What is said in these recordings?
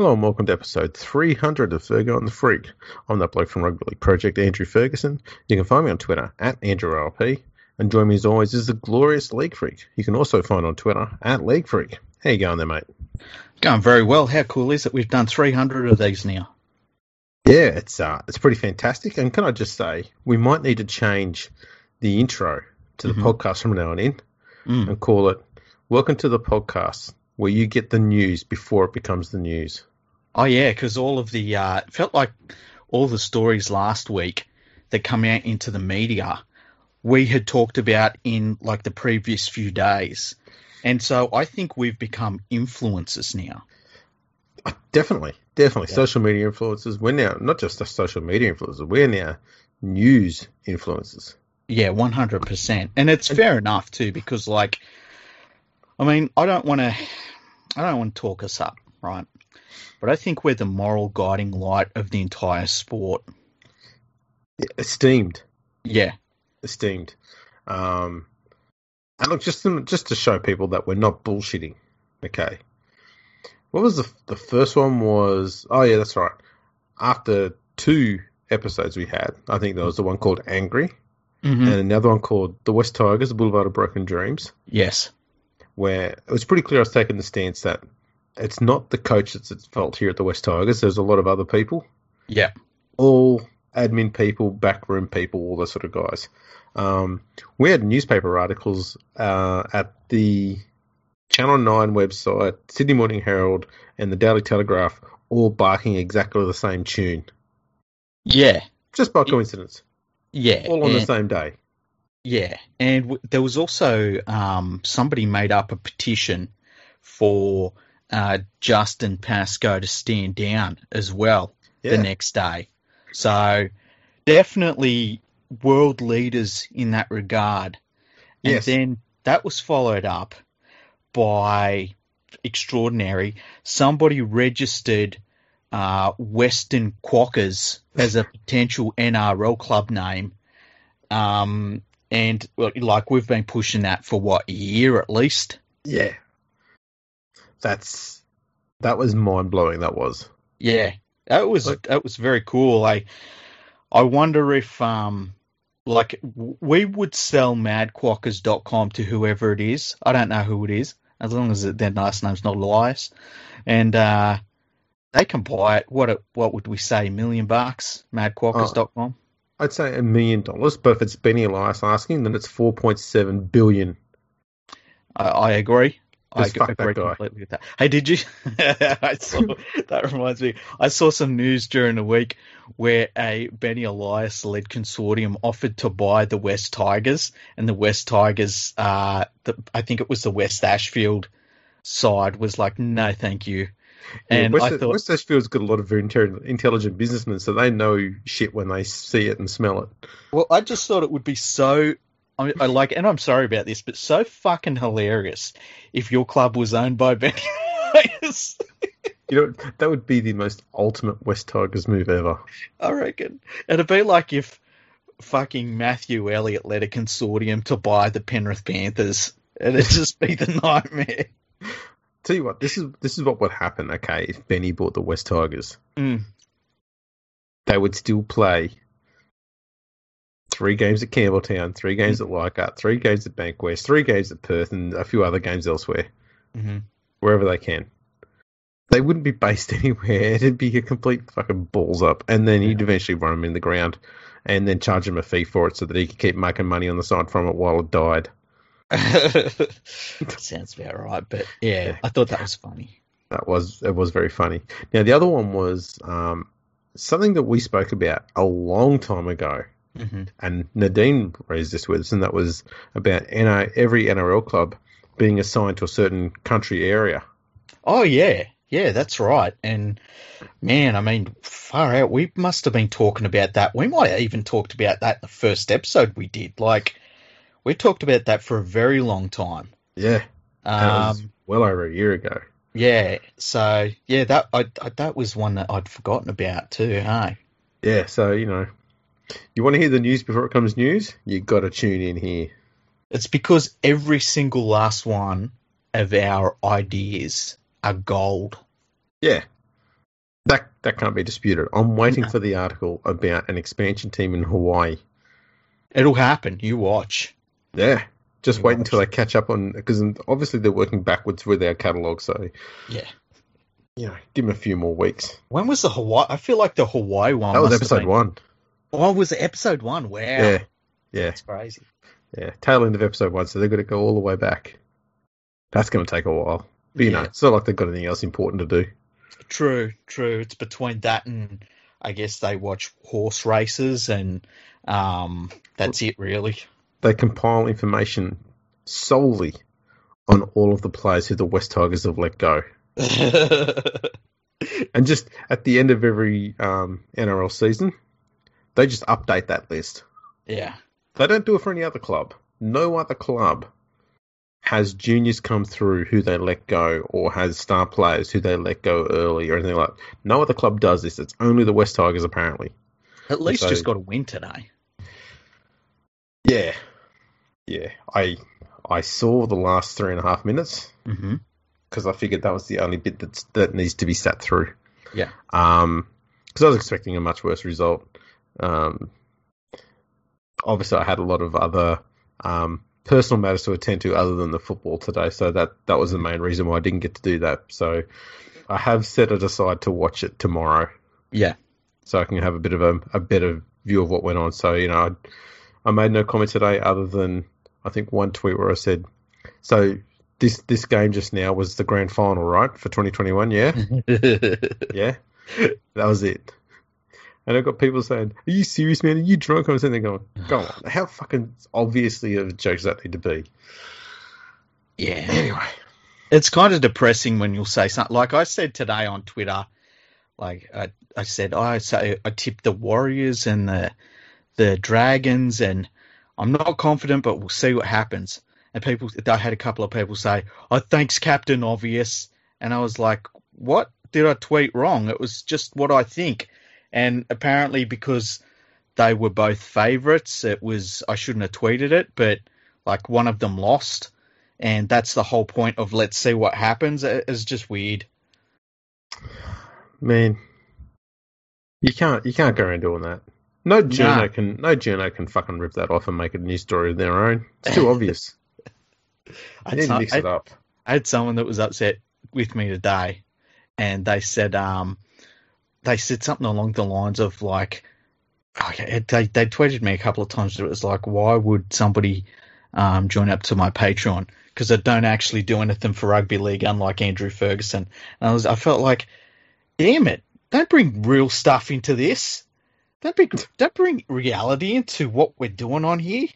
Hello and welcome to episode 300 of Fergo and the Freak. I'm that bloke from Rugby League Project, Andrew Ferguson. You can find me on Twitter at AndrewRLP. And join me as always is the glorious League Freak. You can also find on Twitter at League Freak. How you going there, mate? Going very well. How cool is it? We've done 300 of these now. Yeah, it's uh, it's pretty fantastic. And can I just say, we might need to change the intro to the Mhm. podcast from now on in Mm. and call it Welcome to the Podcast, where you get the news before it becomes the news. Oh yeah, because all of the uh, it felt like all the stories last week that come out into the media, we had talked about in like the previous few days, and so I think we've become influencers now. Uh, Definitely, definitely. Yeah. Social media influencers. We're now not just a social media influencers. We're now news influencers. Yeah, one hundred percent, and it's fair enough too because like, I mean, I don't want to, I don't want to talk us up, right? But I think we're the moral guiding light of the entire sport. Esteemed, Yeah, esteemed. Um, and look, just to, just to show people that we're not bullshitting. Okay. What was the the first one? Was oh yeah, that's right. After two episodes we had, I think there was the one called Angry hmm and another one called The West Tigers, The Boulevard of Broken Dreams. yes, where it was pretty clear I was taking the stance that it's not the coach that's at fault here at the West Tigers. There's a lot of other people, yeah, all admin people, backroom people, all those sort of guys. Um, we had newspaper articles uh, at the Channel 9 website, Sydney Morning Herald, and the Daily Telegraph all barking exactly the same tune. yeah, Just by coincidence. yeah. All on the same day. Yeah, and w- there was also um, somebody made up a petition for uh, Justin Pascoe to stand down as well Yeah. the next day. So definitely world leaders in that regard. And Yes. then that was followed up by extraordinary. Somebody registered uh, Western Quackers as a potential NRL club name. Um, and like we've been pushing that for what a year at least. Yeah. That's that was mind blowing. That was. Yeah, that was Like- that was very cool. I I wonder if um like we would sell madquackers.com to whoever it is. I don't know who it is, as long as their last name's not Elias, and uh, they can buy it. What it, what would we say? A million bucks? Madquackers.com. I'd say a million dollars, but if it's Benny Elias asking, then it's four point seven billion. I, I agree. I Just fuck that agree guy. completely with that. Hey, did you? I saw that reminds me. I saw some news during the week where a Benny Elias led consortium offered to buy the West Tigers, and the West Tigers, uh, the, I think it was the West Ashfield side, was like, no, thank you. And West, I thought, West Ashfield's got a lot of very intelligent businessmen, so they know shit when they see it and smell it. well, I just thought it would be so. I, I like, and I'm sorry about this, but so fucking hilarious if your club was owned by Benny. You know, that would be the most ultimate West Tigers move ever. I reckon. It'd be like if fucking Matthew Elliott led a consortium to buy the Penrith Panthers. It'd just be the nightmare. Tell you what, this is this is what would happen. Okay, if Benny bought the West Tigers, Mm. they would still play three games at Campbelltown, three games at Leichhardt, three games at Bankwest, three games at Perth, and a few other games elsewhere. hmm wherever they can. They wouldn't be based anywhere. It'd be a complete fucking balls up. And then you'd Yeah. eventually run them in the ground and then charge him a fee for it so that he could keep making money on the side from it while it died. Sounds about right, but yeah, Yeah. I thought that was funny. That was it was very funny. Now the other one was um, something that we spoke about a long time ago, hmm and Nadine raised this with us, and that was about every NRL club being assigned to a certain country area. Oh yeah, yeah, that's right. And man, I mean, far out. We must have been talking about that. We might have even talked about that in the first episode we did. Like, we talked about that for a very long time. Yeah, Um, well over a year ago. Yeah, so yeah, that I, I that was one that I'd forgotten about too. Hey, Yeah, so you know, you want to hear the news before it comes news, you got to tune in here. it's because every single last one of our ideas are gold. Yeah, That that can't be disputed. I'm waiting No. for the article about an expansion team in Hawaii. It'll happen. You watch. Yeah, just You wait watch. until they catch up on because obviously they're working backwards with their catalog. So Yeah. you know, give them a few more weeks. When was the Hawaii? I feel like the Hawaii one. that was episode been- one. Oh, was it episode one? Wow. Yeah, yeah, That's crazy. yeah. Tail end of episode one, so they're going to go all the way back. That's going to take a while. But you know, it's not like they've got anything else important to do. True, true. It's between that and I guess they watch horse races and um, that's it really. They compile information solely on all of the players who the West Tigers have let go. And just at the end of every um, NRL season, they just update that list. yeah. They don't do it for any other club. No other club has juniors come through who they let go or has star players who they let go early or anything like No other club does this. It's only the West Tigers, apparently. At least So- just got a win today. Yeah. Yeah. I I saw the last three and a half minutes Mm-hmm. because I figured that was the only bit that's, that needs to be sat through. Yeah. Um, because I was expecting a much worse result. Um, obviously, I had a lot of other um, personal matters to attend to other than the football today, so that that was the main reason why I didn't get to do that. So I have set it aside to watch it tomorrow, Yeah. so I can have a bit of a, a better view of what went on. So you know, I, I made no comment today other than I think one tweet where I said, so. This this game just now was the grand final, right, for 2021? Yeah, yeah, that was it. And I've got people saying, "Are you serious, man? Are you drunk?" I was sitting there going, "Go on, how fucking obviously of a joke does that need to be?" yeah. Anyway, It's kind of depressing when you'll say something like I said today on Twitter. Like I, I said, oh, I say I tipped the Warriors and the the Dragons, and I'm not confident, but we'll see what happens. And people, I had a couple of people say, "Oh, thanks, Captain Obvious," and I was like, "What did I tweet wrong? It was just what I think." And apparently, because they were both favourites, it was I shouldn't have tweeted it, but like one of them lost and that's the whole point of let's see what happens. It- It's just weird. man, you can't you can't go around doing that. No journo Nah. can no journo can fucking rip that off and make a news story of their own. It's too obvious. I need to mix some- it up. I had someone that was upset with me today, and they said um, they said something along the lines of like, okay, they they tweeted me a couple of times. That it was like, why would somebody um, join up to my Patreon? Because I don't actually do anything for rugby league, unlike Andrew Ferguson. And I was, I felt like, damn it, don't bring real stuff into this. Don't bring, don't bring reality into what we're doing on here.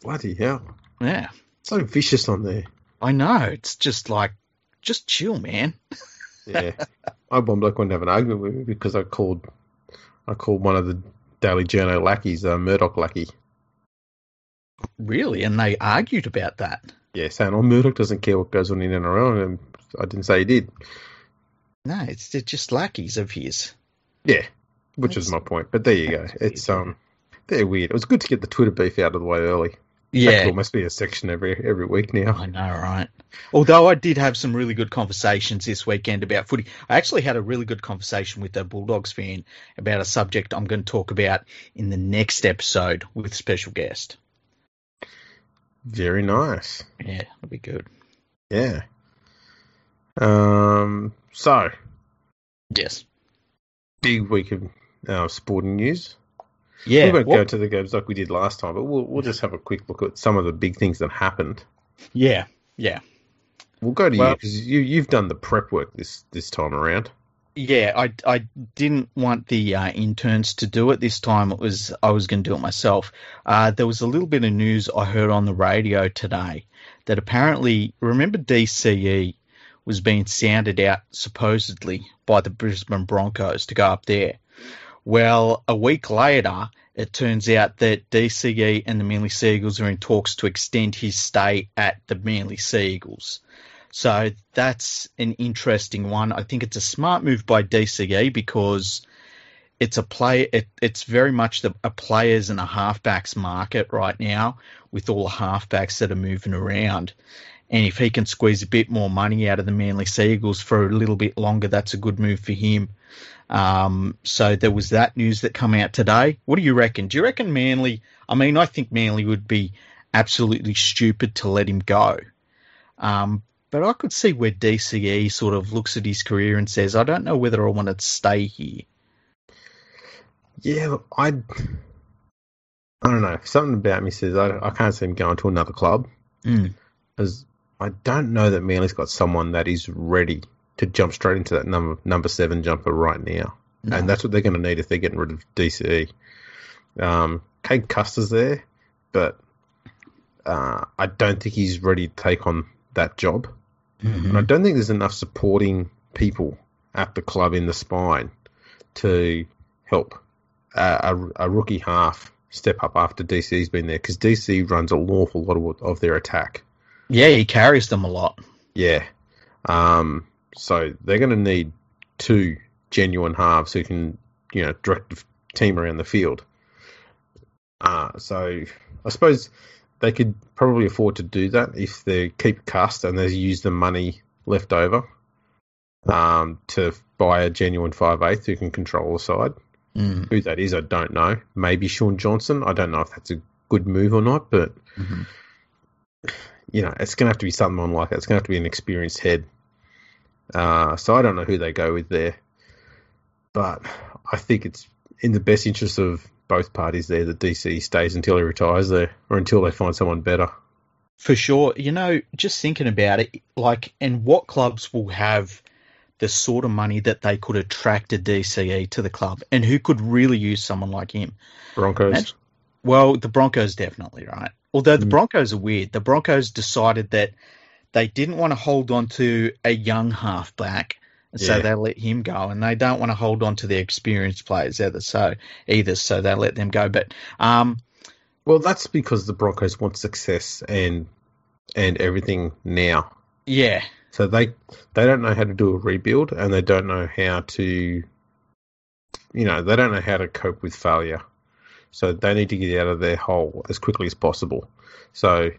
Bloody hell, Yeah. so vicious on there. I know. It's just like, just chill, man. Yeah, I one bloke wanted to have an argument with me because I called I called one of the Daily Journo lackeys a Murdoch lackey. Really? And they argued about that. Yeah, saying, "Oh, Murdoch doesn't care what goes on in NRL," and I didn't say he did. No, it's they're just lackeys of his. Yeah, which is my point. But there you go. that's It's um, they're weird. It was good to get the Twitter beef out of the way early. That Yeah, could almost be a section every every week now. I know, right? Although I did have some really good conversations this weekend about footy. I actually had a really good conversation with a Bulldogs fan about a subject I'm going to talk about in the next episode with a special guest. Very nice. Yeah, that'll be good. Yeah. Um. So Yes. big week of uh, sporting news. Yeah. we won't what- go to the games like we did last time, but we'll we'll just have a quick look at some of the big things that happened. yeah. Yeah. We'll go to you because you you've done the prep work this this time around. Yeah, I, I didn't want the uh, interns to do it this time. It was I was going to do it myself. Uh, there was a little bit of news I heard on the radio today that apparently, remember DCE was being sounded out supposedly by the Brisbane Broncos to go up there. Well, a week later, it turns out that DCE and the Manly Seagulls are in talks to extend his stay at the Manly Seagulls. So that's an interesting one. I think it's a smart move by DCE because it's a play. It, it's very much the, a players and a halfbacks market right now, with all the halfbacks that are moving around. And if he can squeeze a bit more money out of the Manly Seagulls for a little bit longer, that's a good move for him. Um, so there was that news that come out today. What do you reckon? Do you reckon Manly? I mean, I think Manly would be absolutely stupid to let him go. Um, but I could see where DCE sort of looks at his career and says, I don't know whether I want to stay here. Yeah, I, I don't know. Something about me says I, I can't see him going to another club because Mm. I don't know that Manly's got someone that is ready to jump straight into that number number seven jumper right now, No. and that's what they're going to need if they're getting rid of DCE. Um, Cade Cust's there, but uh, I don't think he's ready to take on that job. Mhm. And I don't think there's enough supporting people at the club in the spine to help a, a, a rookie half step up after DC's been there because DC runs an awful lot of, of their attack. Yeah, he carries them a lot. Yeah. Um, so they're going to need two genuine halves who can, you know, direct the team around the field. Uh, so I suppose they could probably afford to do that if they keep Cust and they use the money left over um, to buy a genuine five eighth who can control the side. Mm. Who that is, I don't know. Maybe Shaun Johnson. I don't know if that's a good move or not, but Mhm. you know, it's going to have to be someone like that. It's going to have to be an experienced head. Uh, so I don't know who they go with there, but I think it's in the best interest of both parties there that DC stays until he retires there or until they find someone better. For sure. You know, just thinking about it, like, and what clubs will have the sort of money that they could attract a DCE to the club and who could really use someone like him? Broncos. Imagine- Well, the Broncos definitely, right? Although the Mm. Broncos are weird. The Broncos decided that they didn't want to hold on to a young halfback, so Yeah. they let him go, and they don't want to hold on to the experienced players either. So either, so they let them go. But um, Well, that's because the Broncos want success and and everything now. yeah, So they they don't know how to do a rebuild, and they don't know how to, you know, they don't know how to cope with failure. So they need to get out of their hole as quickly as possible. So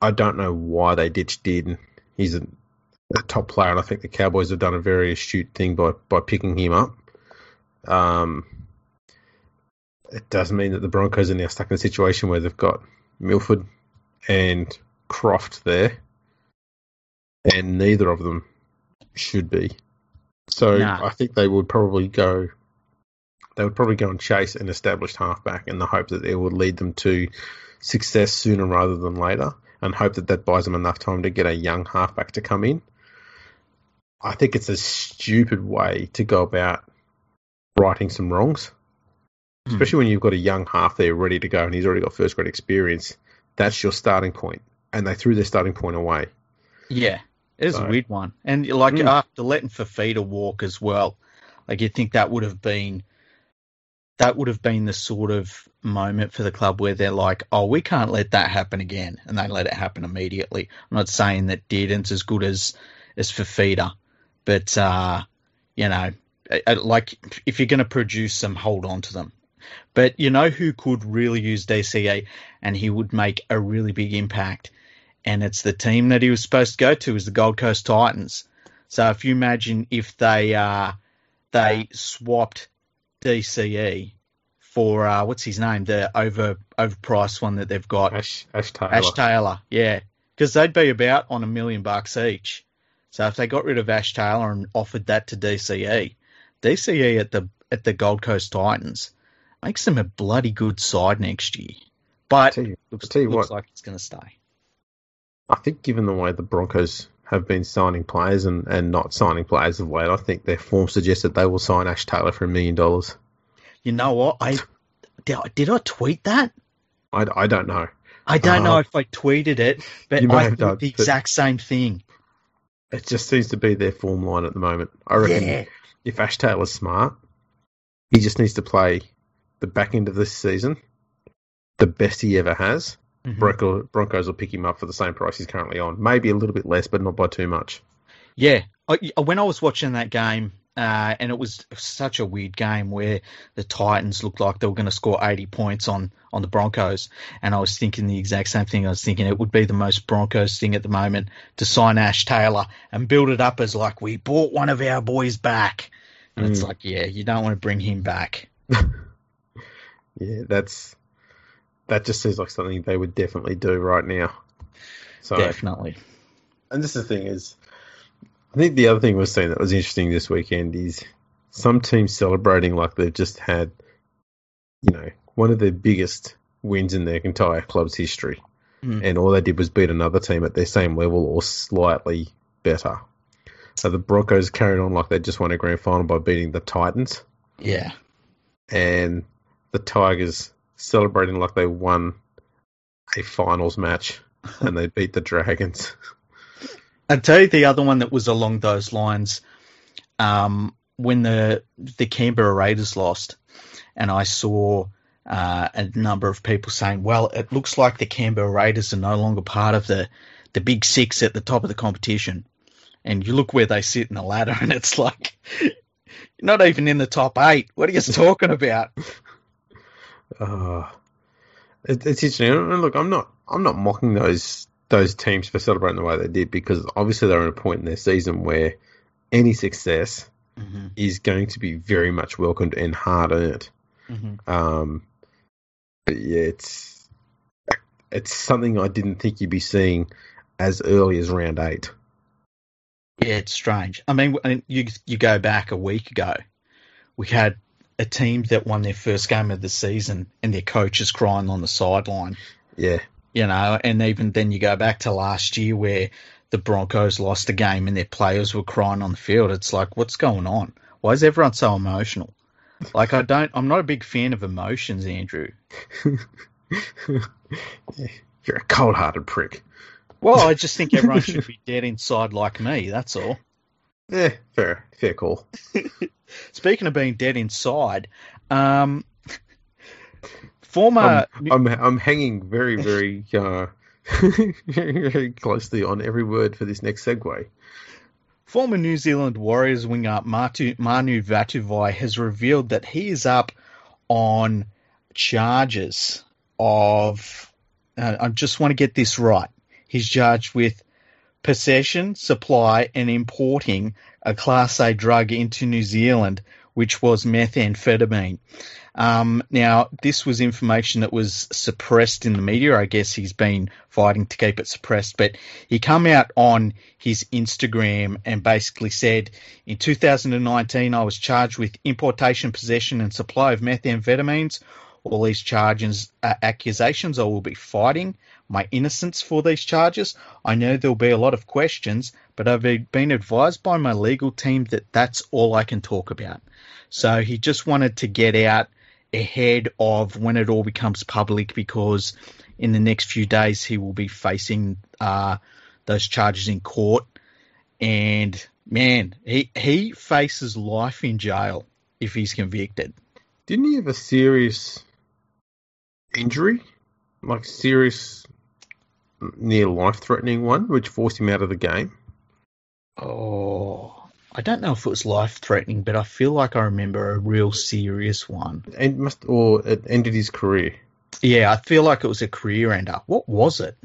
I don't know why they ditched Dearden. He's a, a top player, and I think the Cowboys have done a very astute thing by by picking him up. Um, it does mean that the Broncos are now stuck in a situation where they've got Milford and Croft there and neither of them should be. So Nah. I think they would probably go. They would probably go and chase an established halfback in the hope that it would lead them to success sooner rather than later, and hope that that buys them enough time to get a young halfback to come in. I think it's a stupid way to go about righting some wrongs, Hmm. especially when you've got a young half there ready to go and he's already got first grade experience. That's your starting point, and they threw their starting point away. Yeah, it is So- a weird one. And like Mm. after letting Fifita walk as well, like you think that would have been that would have been the sort of moment for the club where they're like, oh, we can't let that happen again, and they let it happen immediately. I'm not saying that Dearden's as good as as Fifita, but uh, you know, like if you're going to produce them, hold on to them. But you know who could really use DCE, and he would make a really big impact and it's the team that he was supposed to go to is the Gold Coast Titans. So if you imagine if they uh, they swapped DCE for uh, what's his name, the over overpriced one that they've got, Ash, Ash Taylor. Ash Taylor, yeah, because they'd be about on a million bucks each. So if they got rid of Ash Taylor and offered that to DCE, DCE at the at the Gold Coast Titans makes them a bloody good side next year. But Tell you- looks, tell you looks what. like it's going to stay. I think given the way the Broncos have been signing players and, and not signing players of late, I think their form suggests that they will sign Ash Taylor for a million dollars. You know what? I did, I did I tweet that? I, I don't know. I don't know Uh, if I tweeted it, but I thought done, the exact same thing. It just seems to be their form line at the moment. I reckon Yeah. if Ash Taylor's smart, he just needs to play the back end of this season the best he ever has. Mhm. Bronco, Broncos will pick him up for the same price he's currently on. Maybe a little bit less, but not by too much. Yeah. When I was watching that game uh, and it was such a weird game where the Titans looked like they were going to score 80 points on on the Broncos, and I was thinking the exact same thing. I was thinking it would be the most Broncos thing at the moment to sign Ash Taylor and build it up as like we bought one of our boys back, and mm. it's like yeah, you don't want to bring him back. yeah, that's that just seems like something they would definitely do right now. So definitely. And this is the thing is I think the other thing we're seeing that was interesting this weekend is some teams celebrating like they've just had, you know, one of their biggest wins in their entire club's history. Mm. And all they did was beat another team at their same level or slightly better. So the Broncos carried on like they just won a grand final by beating the Titans. Yeah. And the Tigers celebrating like they won a finals match and they beat the Dragons. I'd tell you the other one that was along those lines. Um, when the the Canberra Raiders lost, and I saw uh, a number of people saying, "Well, it looks like the Canberra Raiders are no longer part of the the Big Six at the top of the competition." And you look where they sit in the ladder, and it's like not even in the top eight. What are you talking about? Uh, it, it's interesting. And look, I'm not I'm not mocking those those teams for celebrating the way they did because obviously they're at a point in their season where any success mm-hmm. is going to be very much welcomed and hard earned. Mm-hmm. Um, but yeah, it's it's something I didn't think you'd be seeing as early as round eight. Yeah, it's strange. I mean, you you go back a week ago, we had a team that won their first game of the season, and their coach is crying on the sideline. Yeah, you know, and even then you go back to last year where the Broncos lost a game and their players were crying on the field. It's like, what's going on? Why is everyone so emotional? Like, I don't, I'm not a big fan of emotions, Andrew. You're a cold hearted prick. Well, I just think everyone should be dead inside like me, that's all. Yeah, fair, fair call. Speaking of being dead inside, um, Former, I'm, I'm, I'm hanging very, very, uh, very, closely on every word for this next segue. Former New Zealand Warriors winger Matu, Manu Vatuvei has revealed that he is up on charges of. Uh, I just want to get this right. He's charged with possession, supply, and importing a Class A drug into New Zealand, which was methamphetamine. Um, now, this was information that was suppressed in the media. I guess he's been fighting to keep it suppressed, but he came out on his Instagram and basically said, in 2019, I was charged with importation, possession, and supply of methamphetamines. All these charges, uh, accusations, I will be fighting my innocence for these charges. I know there'll be a lot of questions, but I've been advised by my legal team that that's all I can talk about. So he just wanted to get out ahead of when it all becomes public because in the next few days he will be facing uh, those charges in court. And man, he he faces life in jail if he's convicted. Didn't he have a serious injury, like serious near life threatening one, which forced him out of the game? Oh, I don't know if it was life threatening, but I feel like I remember a real serious one. And must or it ended his career. Yeah, I feel like it was a career ender. What was it?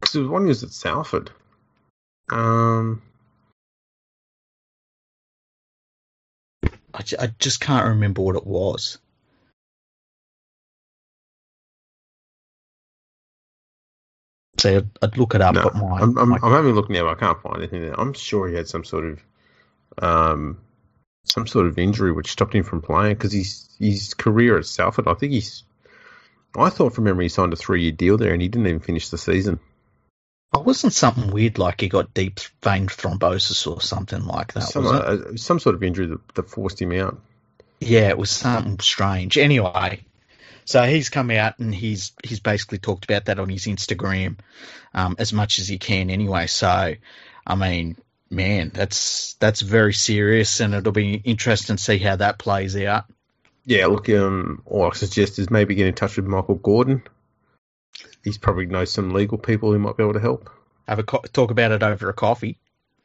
Because it was one was at Salford. Um, I, I just can't remember what it was. So I'd, I'd look it up. No, but my, I'm, I'm, my... I'm having a look now. I can't find anything there. I'm sure he had some sort of um, some sort of injury which stopped him from playing because his his career at Salford. I think he's. I thought from memory he signed a three year deal there and he didn't even finish the season. Oh, wasn't something weird like he got deep vein thrombosis or something like that? Some, uh, some sort of injury that, that forced him out. Yeah, it was something strange. Anyway, so he's come out and he's he's basically talked about that on his Instagram um, as much as he can. Anyway, so I mean, man, that's that's very serious, and it'll be interesting to see how that plays out. Yeah, look, um, all I suggest is maybe get in touch with Michael Gordon. He's probably knows some legal people who might be able to help. Have a co- talk about it over a coffee.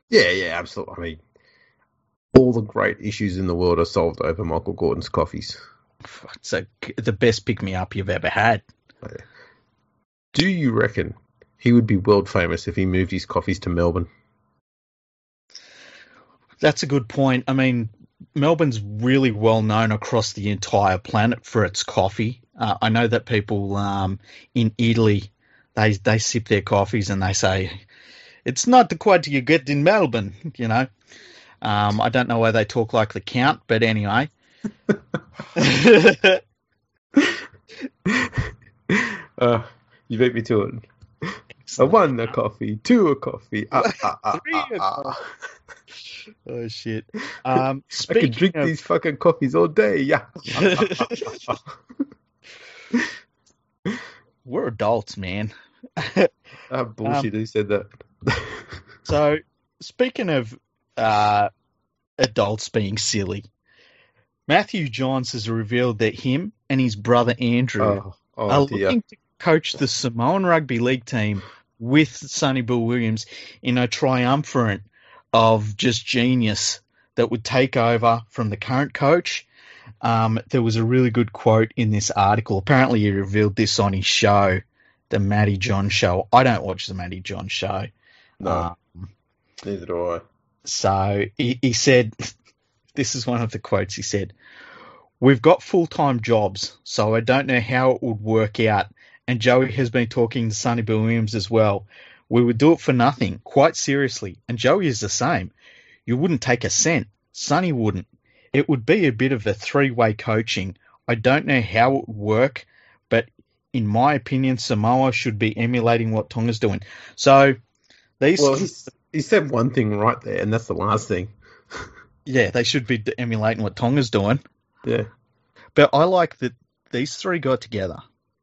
Yeah, yeah, absolutely. I mean, all the great issues in the world are solved over Michael Gordon's coffees. It's a, the best pick me up you've ever had. Do you reckon he would be world famous if he moved his coffees to Melbourne? That's a good point. I mean, Melbourne's really well known across the entire planet for its coffee. Uh, I know that people um, in Italy they they sip their coffees and they say it's not the quality you get in Melbourne. You know, um, I don't know why they talk like the Count, but anyway. uh, you beat me to it. A one a coffee, two a coffee. Ah, ah, ah, Three a ah. oh shit! Um, I could drink of- these fucking coffees all day. Yeah. We're adults, man. Ah, bullshit. Who said that? So, speaking of uh, adults being silly, Matthew Johns has revealed that him and his brother Andrew oh, oh are dear. looking to coach the Samoan Rugby League team with Sonny Bill Williams in a triumvirate of just genius that would take over from the current coach. Um, there was a really good quote in this article. Apparently, he revealed this on his show, the Matty Johns Show. I don't watch the Matty Johns Show. No, Um, neither do I. so he, he said, this is one of the quotes he said, We've got full time jobs, so I don't know how it would work out. And Joey has been talking to Sonny Bill Williams as well. We would do it for nothing, quite seriously. And Joey is the same. You wouldn't take a cent. Sonny wouldn't. It would be a bit of a three way coaching. I don't know how it would work, but in my opinion, Samoa should be emulating what Tonga's doing. So these. Well, he said one thing right there, and that's the last thing. Yeah, they should be emulating what Tonga's doing. Yeah. But I like that these three got together.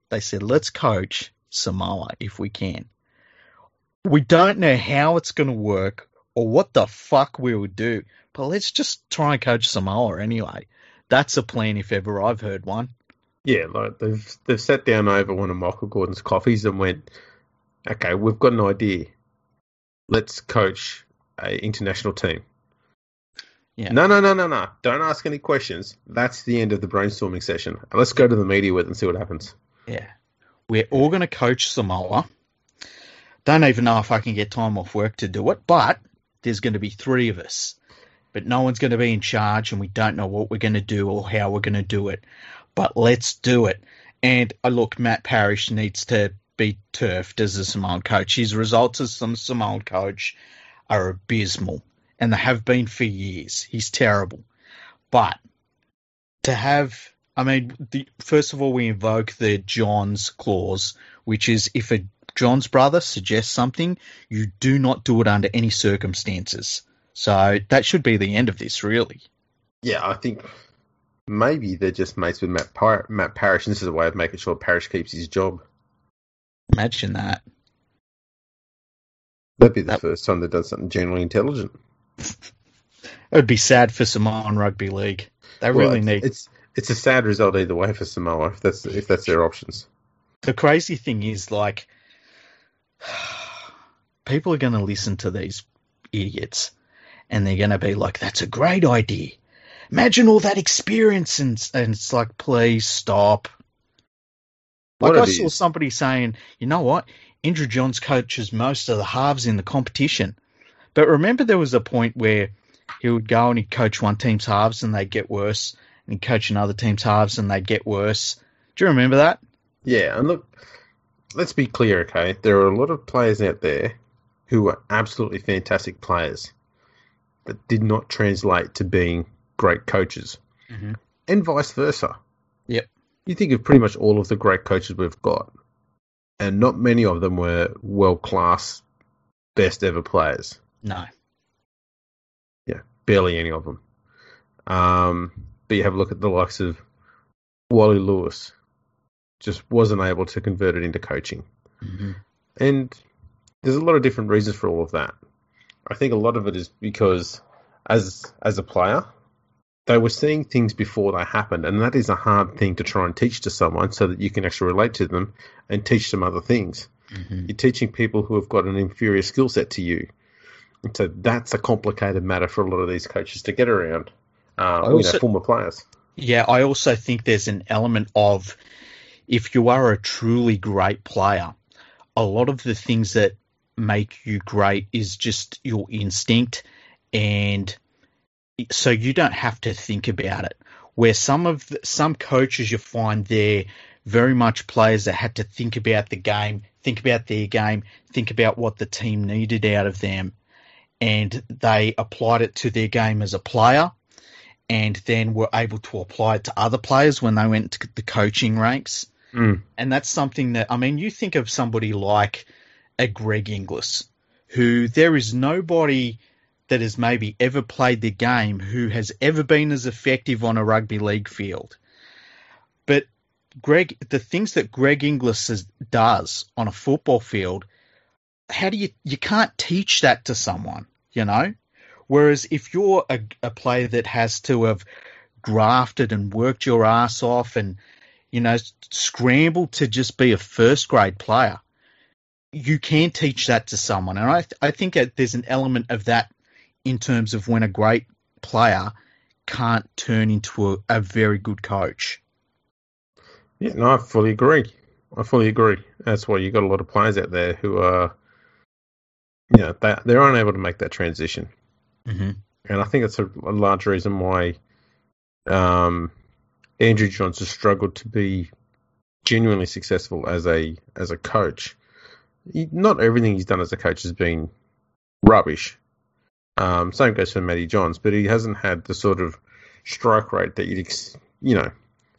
They said, let's coach Samoa if we can. We don't know how it's going to work or what the fuck we would do, but let's just try and coach Samoa anyway. That's a plan if ever I've heard one. Yeah, like they've they've sat down over one of Michael Gordon's coffees and went, okay, we've got an idea. Let's coach a international team. Yeah. No, no, no, no, no. Don't ask any questions. That's the end of the brainstorming session. Let's go to the media with it and see what happens. Yeah. We're all going to coach Samoa. Don't even know if I can get time off work to do it, but there's going to be three of us. But no one's going to be in charge, and we don't know what we're going to do or how we're going to do it. But let's do it. And I look, Matt Parish needs to be turfed as a Samoan coach. His results as some Samoan coach are abysmal, and they have been for years. He's terrible. But to have I mean, the, first of all, we invoke the John's clause, which is if a John's brother suggests something, you do not do it under any circumstances. So that should be the end of this, really. Yeah, I think maybe they're just mates with Matt, Par- Matt Parish, and this is a way of making sure Parish keeps his job. Imagine that. That'd be the That- first time they've done something genuinely intelligent. It would be sad for Samoan Rugby League. They Well, really it's, need. it's it's a sad result either way for Samoa if that's if that's their options. the crazy thing is, like, people are going to listen to these idiots and they're going to be like, that's a great idea. Imagine all that experience. And, and it's like, please stop. Like, I saw is- somebody saying, you know what? Andrew Johns coaches most of the halves in the competition. But remember, there was a point where he would go and he'd coach one team's halves and they'd get worse, and he'd coach another team's halves and they'd get worse. Do you remember that? Yeah, and look, let's be clear, okay? There are a lot of players out there who are absolutely fantastic players, but did not translate to being great coaches, Mm-hmm. and vice versa. Yep. You think of pretty much all of the great coaches we've got, and not many of them were world class, best ever players. No. Yeah, barely any of them. Um, but you have a look at the likes of Wally Lewis, just wasn't able to convert it into coaching. Mm-hmm. And there's a lot of different reasons for all of that. I think a lot of it is because as as a player, they were seeing things before they happened, and that is a hard thing to try and teach to someone so that you can actually relate to them and teach them other things. Mm-hmm. You're teaching people who have got an inferior skill set to you. So that's a complicated matter for a lot of these coaches to get around. Uh, I you know, former players. Yeah, I also think there's an element of if you are a truly great player, a lot of the things that make you great is just your instinct and so you don't have to think about it. Where some of the, some coaches you find they're very much players that had to think about the game, think about their game, think about what the team needed out of them, and they applied it to their game as a player and then were able to apply it to other players when they went to the coaching ranks. Mm. And that's something that, I mean, you think of somebody like a Greg Inglis, who there is nobody that has maybe ever played the game who has ever been as effective on a rugby league field. But Greg, the things that Greg Inglis does on a football field, how do you, you can't teach that to someone, you know? Whereas if you're a, a player that has to have grafted and worked your ass off and, you know, scrambled to just be a first grade player, you can teach that to someone. And I, th- I think that there's an element of that in terms of when a great player can't turn into a, a very good coach. Yeah, no, I fully agree. I fully agree. That's why you got a lot of players out there who are, you know, they, they're unable to make that transition. Mm-hmm. And I think that's a, a large reason why um, Andrew Johns has struggled to be genuinely successful as a as a coach. He, not everything he's done as a coach has been rubbish. Um, same goes for Matty Johns, but he hasn't had the sort of strike rate that you'd, ex- you know,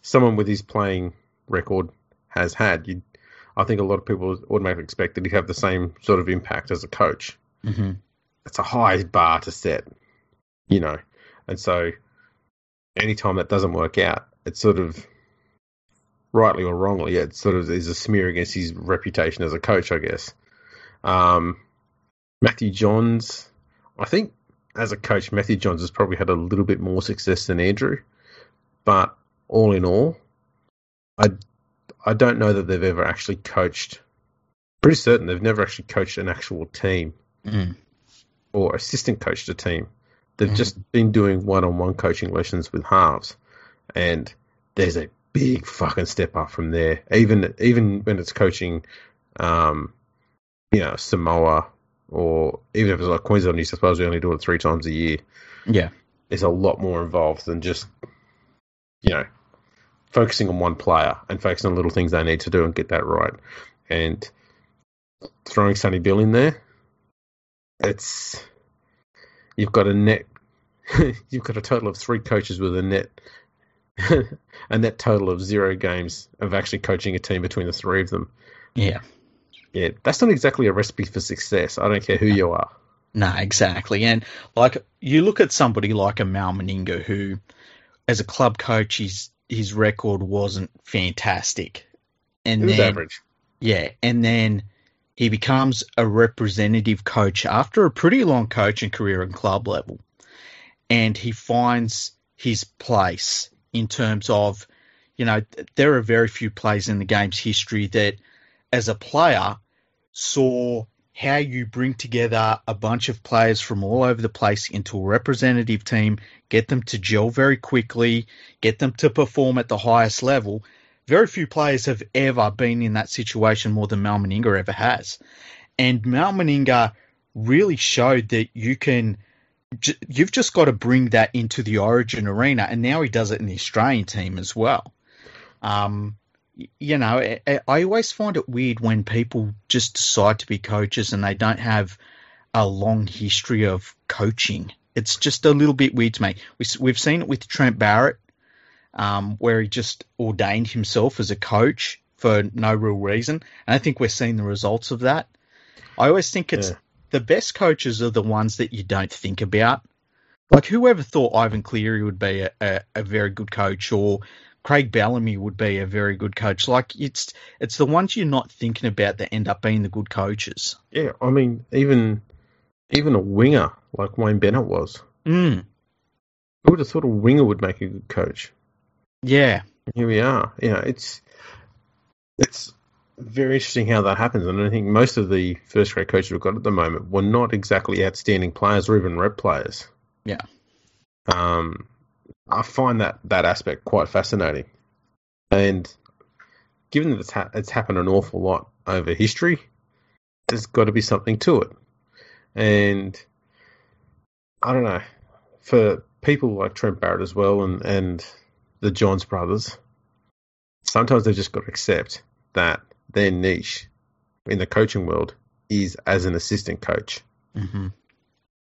someone with his playing record has had. You'd, I think a lot of people automatically expect that he'd have the same sort of impact as a coach Mm-hmm. it's a high bar to set, you know, and so anytime that doesn't work out, it's sort of rightly or wrongly, it sort of is a smear against his reputation as a coach, I guess. Um, Matthew Johns, I think as a coach, Matthew Johns has probably had a little bit more success than Andrew, but all in all, I I don't know that they've ever actually coached. Pretty certain they've never actually coached an actual team Mm. or assistant coached a team. They've Mhm. just been doing one-on-one coaching lessons with halves, and there's a big fucking step up from there. Even even when it's coaching, um, you know, Samoa, or even if it's like Queensland, New South Wales, we only do it three times a year. Yeah. There's a lot more involved than just, you know, focusing on one player and focusing on little things they need to do and get that right. And throwing Sonny Bill in there, it's you've got a net you've got a total of three coaches with a net a net total of zero games of actually coaching a team between the three of them. Yeah. Yeah, that's not exactly a recipe for success. I don't care who you are. No, exactly. And like you look at somebody like a Mal Meninga who as a club coach his his record wasn't fantastic. And It was then average. yeah, and then he becomes a representative coach after a pretty long coaching career in club level. And he finds his place in terms of, you know, there are very few players in the game's history that, as a player, saw how you bring together a bunch of players from all over the place into a representative team, get them to gel very quickly, get them to perform at the highest level. Very few players have ever been in that situation more than Mal Meninga ever has. And Mal Meninga really showed that you can, you've just got to bring that into the origin arena. And now he does it in the Australian team as well. Um, you know, I, I- I always find it weird when people just decide to be coaches and they don't have a long history of coaching. It's just a little bit weird to me. We, we've seen it with Trent Barrett, um, where he just ordained himself as a coach for no real reason. And I think we're seeing the results of that. I always think it's Yeah. the best coaches are the ones that you don't think about. Like whoever thought Ivan Cleary would be a, a, a very good coach or Craig Bellamy would be a very good coach. Like it's it's the ones you're not thinking about that end up being the good coaches. Yeah, I mean, even even a winger like Wayne Bennett was. Mm, Who would have thought a winger would make a good coach? yeah. Here we are. Know, it's it's very interesting how that happens. And I think most of the first grade coaches we've got at the moment were not exactly outstanding players or even rep players. Yeah. Um, I find that that aspect quite fascinating, and given that it's, ha- it's happened an awful lot over history, there's got to be something to it. And I don't know, for people like Trent Barrett as well, and and the Johns brothers, sometimes they've just got to accept that their niche in the coaching world is as an assistant coach. Mm-hmm.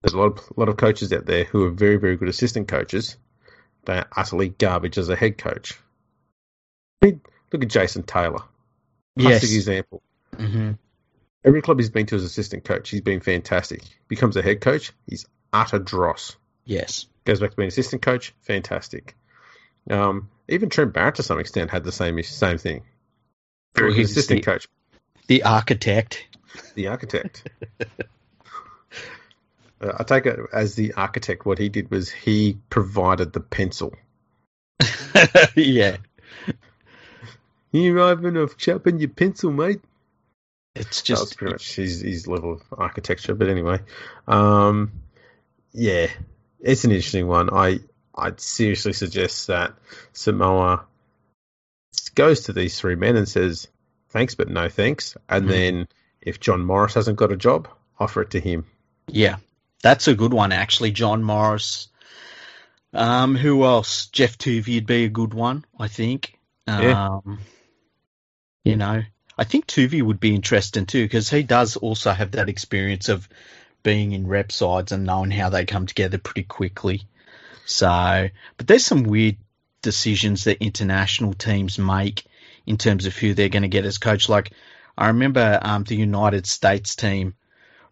There's a lot of a lot of coaches out there who are very very good assistant coaches. They are utterly garbage as a head coach. I mean, look at Jason Taylor. Classic Yes. example. Mm-hmm. Every club he's been to as assistant coach, he's been fantastic. Becomes a head coach, he's utter dross. Yes. Goes back to being assistant coach, fantastic. Um, even Trent Barrett to some extent had the same same thing. Well, he's assistant the- coach, The architect. the architect. I take it as the architect. What he did was he provided the pencil. yeah. You having a sharpen your pencil, mate? It's just pretty much his, his level of architecture. But anyway, um, yeah, it's an interesting one. I I'd seriously suggest that Samoa goes to these three men and says thanks, but no thanks. And Mhm. then if John Morris hasn't got a job, offer it to him. Yeah, that's a good one actually. John Morris. Um, who else? Geoff Toovey'd be a good one, I think. Yeah. Um, you know, I think Tuvey would be interesting too because he does also have that experience of being in rep sides and knowing how they come together pretty quickly. So, but there's some weird decisions that international teams make in terms of who they're going to get as coach. Like, I remember um, the United States team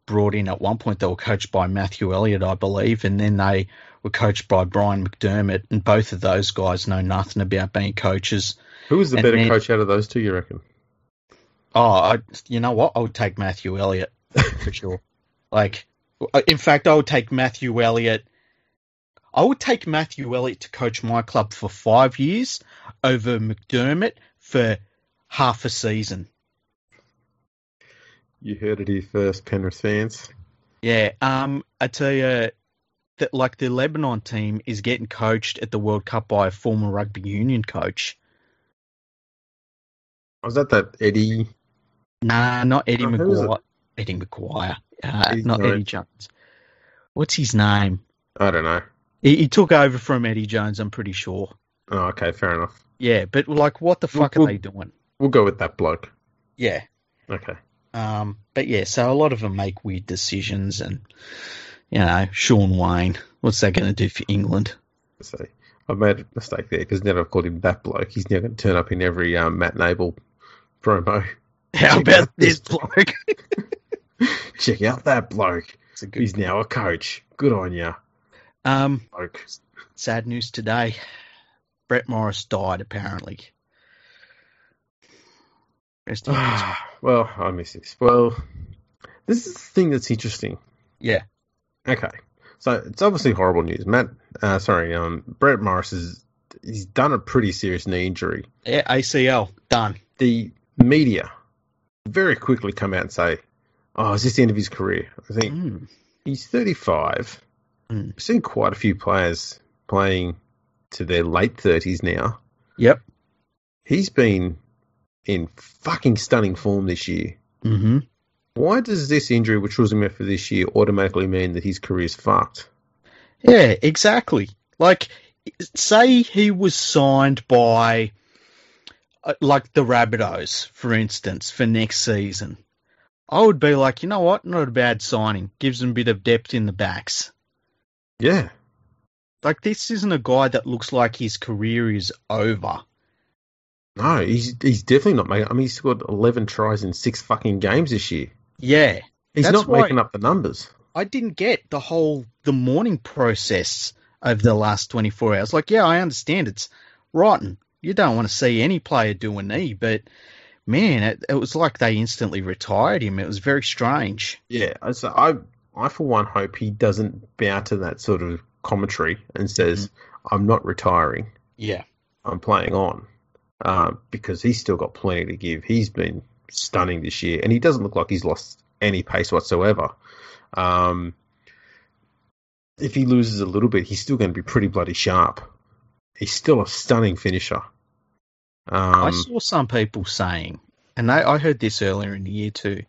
brought in at one point they were coached by Matthew Elliott, I believe, and then they were coached by Brian McDermott, and both of those guys know nothing about being coaches. Who was the And better then- coach out of those two? You reckon? Oh, I, you know what? I would take Matthew Elliott for sure. Like, uh, in fact, I would take Matthew Elliott. I would take Matthew Elliott to coach my club for five years over McDermott for half a season. You heard it here first, Penrith fans. Yeah, um, I tell you that like the Lebanon team is getting coached at the World Cup by a former rugby union coach. Was that that Eddie? Nah, not Eddie Oh, who is it? McGuire. Eddie McGuire. Uh, not. Eddie Jones. What's his name? I don't know. He, he took over from Eddie Jones, I'm pretty sure. Oh, okay, fair enough. Yeah, but like, what the Well, fuck well- are they doing? We'll go with that bloke. Yeah. Okay. Um, but yeah, so a lot of them make weird decisions, and you know, Shaun Wane, what's that going to do for England? So I made a mistake there because now I've called him that bloke. He's now going to turn up in every um, Matt Nable promo. How Check about this bloke? Check out that bloke. He's now a coach. Good on you. Um, bloke. sad news today. Brett Morris died apparently. Rest in peace. well, I miss this. Well, this is the thing that's interesting. Yeah. Okay. So it's obviously horrible news. Matt, uh, sorry, um, Brett Morris is he's done a pretty serious knee injury. Yeah, ACL done. The media very quickly come out and say, "Oh, is this the end of his career?" I think Mm. he's 35. Mm. We've seen quite a few players playing to their late 30s now. Yep. He's been in fucking stunning form this year. Mm-hmm. Why does this injury, which was him for this year, automatically mean that his career's fucked? Yeah, exactly. Like, say he was signed by, uh, like the Rabbitohs, for instance, for next season. I would be like, you know what? Not a bad signing. Gives them a bit of depth in the backs. Yeah. Like, this isn't a guy that looks like his career is over. No, he's he's definitely not making. I mean, he's scored 11 tries in six fucking games this year. Yeah. He's not making up the numbers. I didn't get the whole the morning process over the last 24 hours. Like, yeah, I understand it's rotten. You don't want to see any player do a knee, but man, it, it was like they instantly retired him. It was very strange. Yeah, so I I for one hope he doesn't bow to that sort of commentary and says, mm. "I'm not retiring. Yeah. I'm playing on," um, because he's still got plenty to give. He's been stunning this year, and he doesn't look like he's lost any pace whatsoever. Um, if he loses a little bit, he's still going to be pretty bloody sharp. He's still a stunning finisher. Um, I saw some people saying, and they, I heard this earlier in the year too.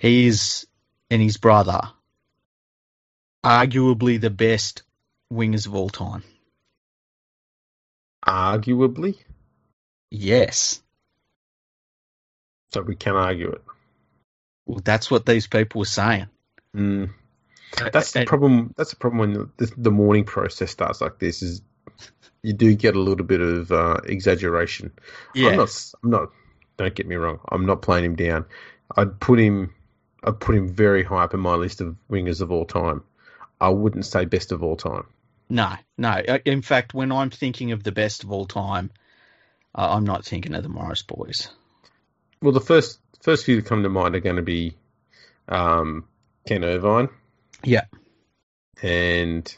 He's and his brother, arguably the best wingers of all time. arguably, Yes. so we can argue it. Well, that's what these people were saying. Mm. That's the And- problem. That's the problem when the, the mourning process starts like this. Is you do get a little bit of uh, exaggeration. Yeah. I'm not. I'm not. Don't get me wrong. I'm not playing him down. I'd put him. I'd put him very high up in my list of wingers of all time. I wouldn't say best of all time. No, no. Uh, In fact, when I'm thinking of the best of all time, uh, I'm not thinking of the Morris boys. Well, the first first few that come to mind are going to be um, Ken Irvine. Yeah. And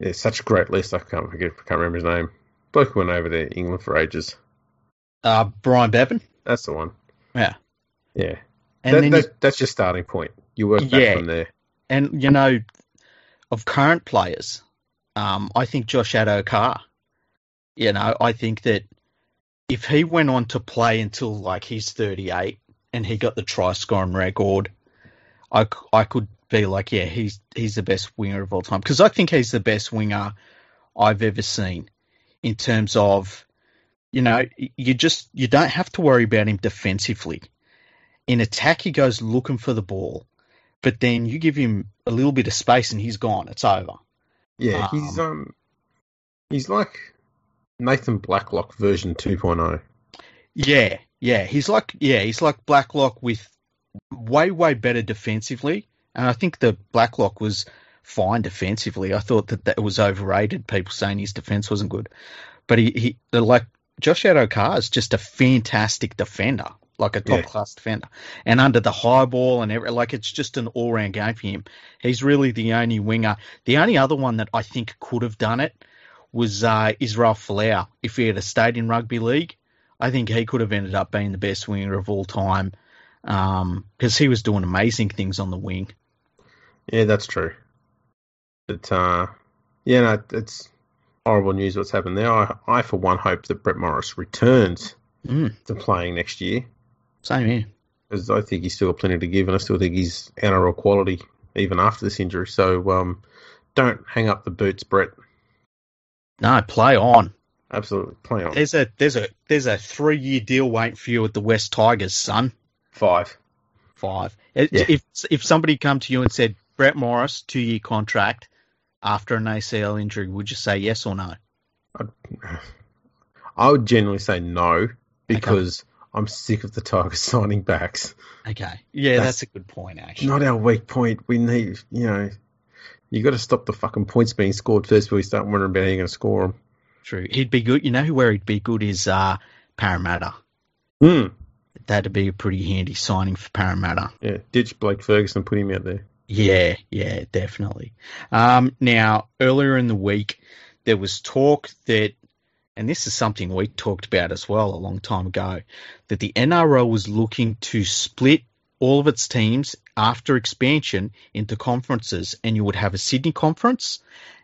it's such a great list. I can't forget. I can't remember his name. Bloke went over to England for ages. Uh, Brian Bevan. That's the one. Yeah. Yeah. And That- then that- that's your starting point. You work back Yeah. from there. And you know, of current players, um, I think Josh Addo-Carr. You know, I think that if he went on to play until like he's 38 and he got the try scoring record, I, I could be like, yeah, he's he's the best winger of all time because I think he's the best winger I've ever seen in terms of, you know, you just you don't have to worry about him defensively. In attack, he goes looking for the ball but then you give him a little bit of space and he's gone. It's over. Yeah, he's Um, um, he's like Nathan Blacklock version oh. 2.0. Yeah, yeah. He's like yeah, he's like Blacklock with way way better defensively, and I think the Blacklock was fine defensively. I thought that that was overrated. People saying his defense wasn't good, but he he like Josh Addo-Carr is just a fantastic defender. Like a top Yeah. class defender, and under the high ball and every, like it's just an all round game for him. He's really the only winger. The only other one that I think could have done it was uh, Israel Folau if he had stayed in rugby league. I think he could have ended up being the best winger of all time because he was doing amazing things on the wing. Yeah, that's true. But uh, yeah, no, it's horrible news what's happened there. I, I for one hope that Brett Morris returns Mm, to playing next year same here. because I think he's still got plenty to give, and I still think he's NRL quality even after this injury. So um, don't hang up the boots, Brett. No, play on. Absolutely, play on There's a there's a there's a three year deal waiting for you at the West Tigers, son. five. Five. If Yeah. if, if somebody come to you and said Brett Morris two year contract after an ACL injury, would you say yes or no? I would generally say no because I'm sick of the Tigers signing backs. Okay. Yeah, That's- that's, a good point actually. Not our weak point. We need, you know, you got to stop the fucking points being scored first before we start wondering about how you're going to score them. True. He'd be good. You know where he'd be good is uh, Parramatta. Hmm. That'd be a pretty handy signing for Parramatta. Yeah, ditch Blake Ferguson, put him out there. Yeah, yeah, definitely. Um, now, earlier in the week, there was talk that, and this is something we talked about as well a long time ago, that the NRL was looking to split all of its teams after expansion into conferences, and you would have a Sydney conference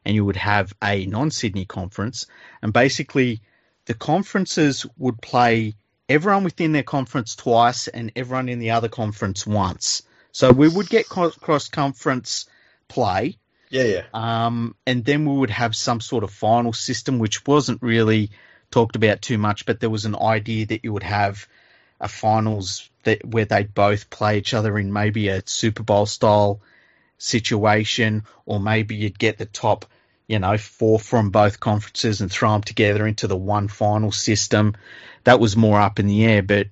and you would have a non Sydney conference, and basically the conferences would play everyone within their conference twice and everyone in the other conference once. So we would get cross conference play, Yeah, yeah. um, and then we would have some sort of final system, which wasn't really talked about too much, but there was an idea that you would have a finals that where they'd both play each other in maybe a Super Bowl style situation, or maybe you'd get the top, you know, four from both conferences and throw them together into the one final system. That was more up in the air, but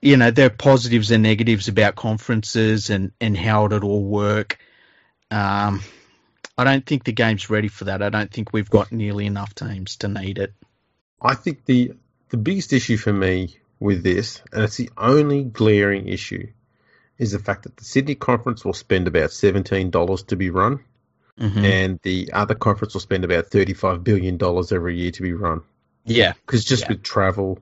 you know, there are positives and negatives about conferences and, and how it'd all work. Um, I don't think the game's ready for that. I don't think we've got nearly enough teams to need it. I think the the biggest issue for me with this, and it's the only glaring issue, is the fact that the Sydney conference will spend about seventeen dollars to be run, Mhm. and the other conference will spend about thirty five billion dollars every year to be run. Yeah, Because just Yeah. with travel,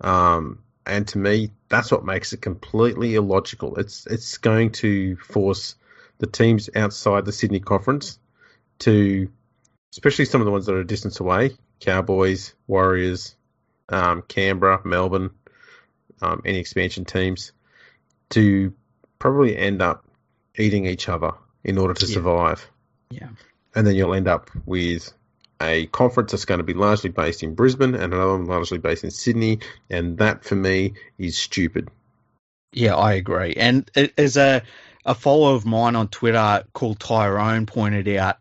um, and to me, that's what makes it completely illogical. It's it's going to force the teams outside the Sydney Conference to, especially some of the ones that are a distance away, Cowboys, Warriors, um, Canberra, Melbourne, um, any expansion teams, to probably end up eating each other in order to Yeah. survive. Yeah. And then you'll end up with a conference that's going to be largely based in Brisbane and another one largely based in Sydney. And that for me is stupid. Yeah, I agree. And as a a follower of mine on Twitter called Tyrone pointed out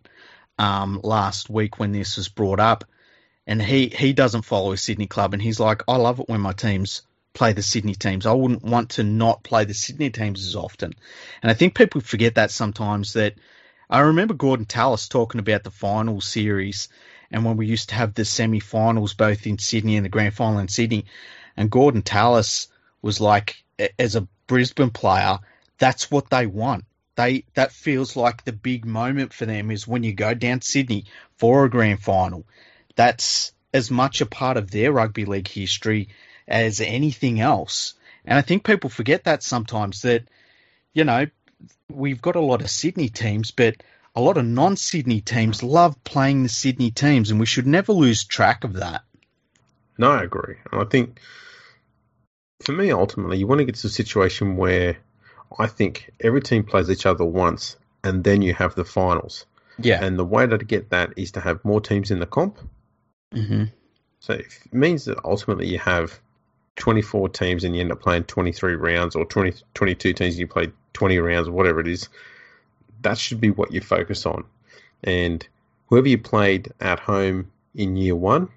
um, last week when this was brought up, and he he doesn't follow a Sydney club, and he's like, I love it when my teams play the Sydney teams. I wouldn't want to not play the Sydney teams as often. And I think people forget that sometimes that I remember Gordon Tallis talking about the final series and when we used to have the semi finals both in Sydney and the grand final in Sydney. And Gordon Tallis was like, as a Brisbane player, that's what they want. They that feels like the big moment for them is when you go down to Sydney for a grand final. That's as much a part of their rugby league history as anything else. And I think people forget that sometimes that, you know, we've got a lot of Sydney teams, but a lot of non Sydney teams love playing the Sydney teams, and we should never lose track of that. No, I agree. I think for me, ultimately, you want to get to a situation where I think every team plays each other once and then you have the finals. Yeah. And the way to get that is to have more teams in the comp. hmm So it means that ultimately you have 24 teams and you end up playing 23 rounds or 20, 22 teams and you play 20 rounds or whatever it is. That should be what you focus on. And whoever you played at home in year one,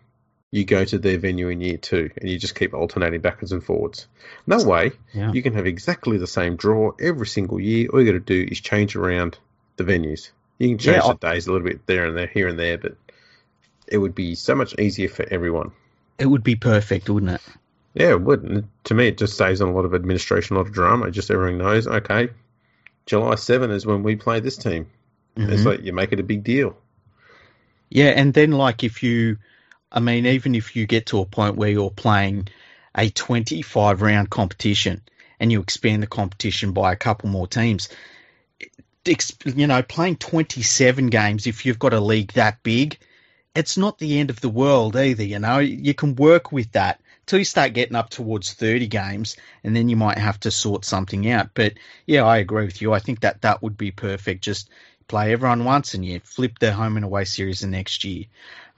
you go to their venue in year two and you just keep alternating backwards and forwards. And that way, Yeah. you can have exactly the same draw every single year. All you got to do is change around the venues. You can change Yeah, the days a little bit there and there, here and there, but it would be so much easier for everyone. It would be perfect, wouldn't it? Yeah, it would. To me, it just saves on a lot of administration, a lot of drama. Just everyone knows, okay, July 7 is when we play this team. It's Mhm. like you make it a big deal. Yeah, and then like if you, I mean, even if you get to a point where you're playing a 25 round competition and you expand the competition by a couple more teams, you know, playing 27 games if you've got a league that big, it's not the end of the world either. You know, you can work with that till you start getting up towards 30 games, and then you might have to sort something out. But yeah, I agree with you. I think that that would be perfect. Just play everyone once and you flip the home and away series the next year.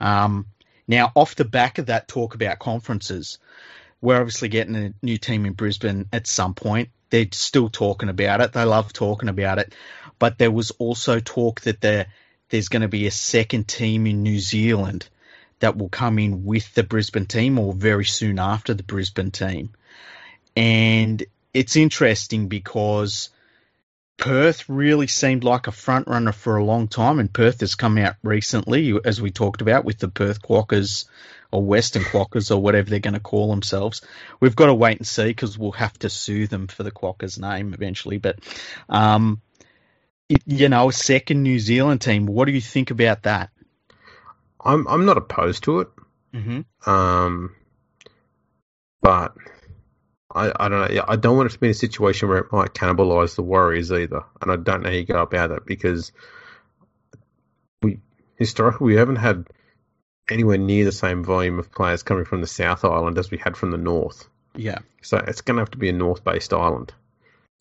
Um, now, off the back of that talk about conferences, we're obviously getting a new team in Brisbane at some point. They're still talking about it. They love talking about it. But there was also talk that there, there's going to be a second team in New Zealand that will come in with the Brisbane team or very soon after the Brisbane team. And it's interesting because Perth really seemed like a front runner for a long time, and Perth has come out recently, as we talked about, with the Perth Quackers or Western Quackers or whatever they're going to call themselves. We've got to wait and see because we'll have to sue them for the Quackers name eventually. But, um, you know, a second New Zealand team. What do you think about that? I'm I'm not opposed to it, Mm-hmm. um, but I I don't know. I don't want it to be in a situation where it might cannibalise the Warriors either, and I don't know how you go about it because we historically we haven't had anywhere near the same volume of players coming from the South Island as we had from the North. Yeah. So it's going to have to be a north-based island.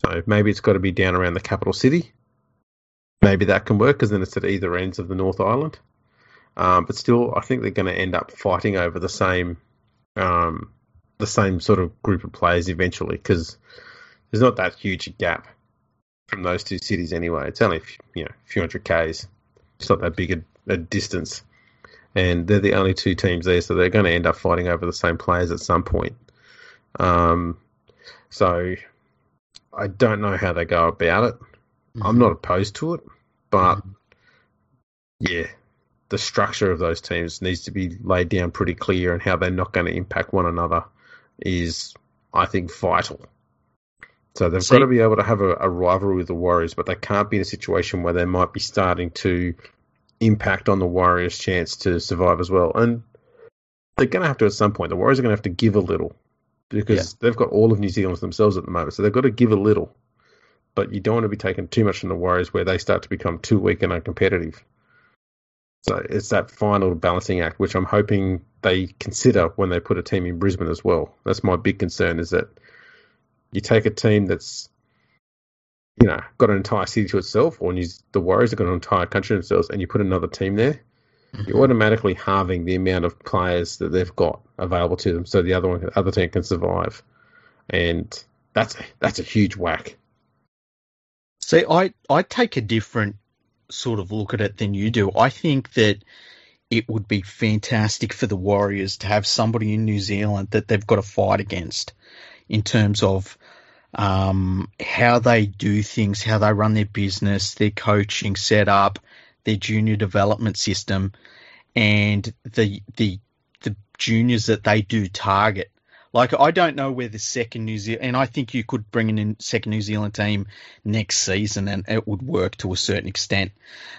So maybe it's got to be down around the capital city. Maybe that can work because then it's at either ends of the North Island. Um, but still, I think they're going to end up fighting over the same, um, the same sort of group of players eventually because there's not that huge a gap from those two cities anyway. It's only you know a few hundred k's. It's not that big a, a distance, and they're the only two teams there, so they're going to end up fighting over the same players at some point. Um, so I don't know how they go about it. I'm not opposed to it, but Mhm. yeah, the structure of those teams needs to be laid down pretty clear, and how they're not going to impact one another is, I think, vital. So they've See- got to be able to have a, a rivalry with the Warriors, but they can't be in a situation where they might be starting to impact on the Warriors' chance to survive as well. And they're going to have to at some point. The Warriors are going to have to give a little because they've got all of New Zealand themselves at the moment, so they've got to give a little. But you don't want to be taking too much from the Warriors where they start to become too weak and uncompetitive. So it's that final balancing act, which I'm hoping they consider when they put a team in Brisbane as well. That's my big concern is that you take a team that's you know got an entire city to itself, or the Warriors have got an entire country to themselves, and you put another team there, mm-hmm. you're automatically halving the amount of players that they've got available to them, so the other one, other team can survive, and that's that's a huge whack. See, I I take a different sort of look at it than you do. I think that it would be fantastic for the Warriors to have somebody in New Zealand that they've got to fight against in terms of um, how they do things, how they run their business, their coaching setup, their junior development system, and the the the juniors that they do target. Like I don't know where the second New Zealand, and I think you could bring in a second New Zealand team next season, and it would work to a certain extent.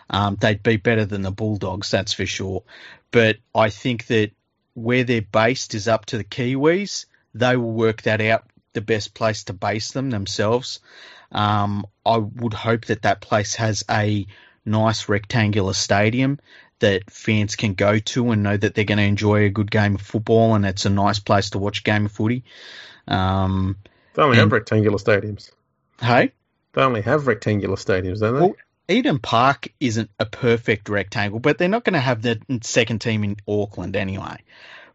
Um, they'd be better than the Bulldogs, that's for sure. But I think that where they're based is up to the Kiwis. They will work that out. The best place to base them themselves. Um, I would hope that that place has a nice rectangular stadium that fans can go to and know that they're going to enjoy a good game of football and it's a nice place to watch a game of footy. Um, they only and, have rectangular stadiums. Hey? They only have rectangular stadiums, don't they? Well, Eden Park isn't a perfect rectangle, but they're not going to have the second team in Auckland anyway.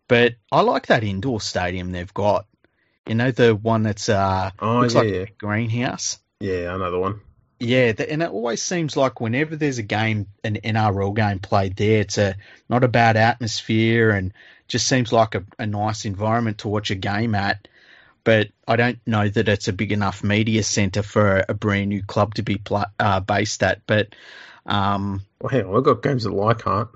But I like that indoor stadium they've got. You know, the one that's uh, oh, looks yeah, like yeah. a greenhouse? Yeah, I know the one. Yeah, and it always seems like whenever there's a game, an NRL game played there, it's a not a bad atmosphere and just seems like a, a nice environment to watch a game at. But I don't know that it's a big enough media centre for a, brand new club to be pl- uh, based at. But um, well, hang on, I've got games at Leichhardt.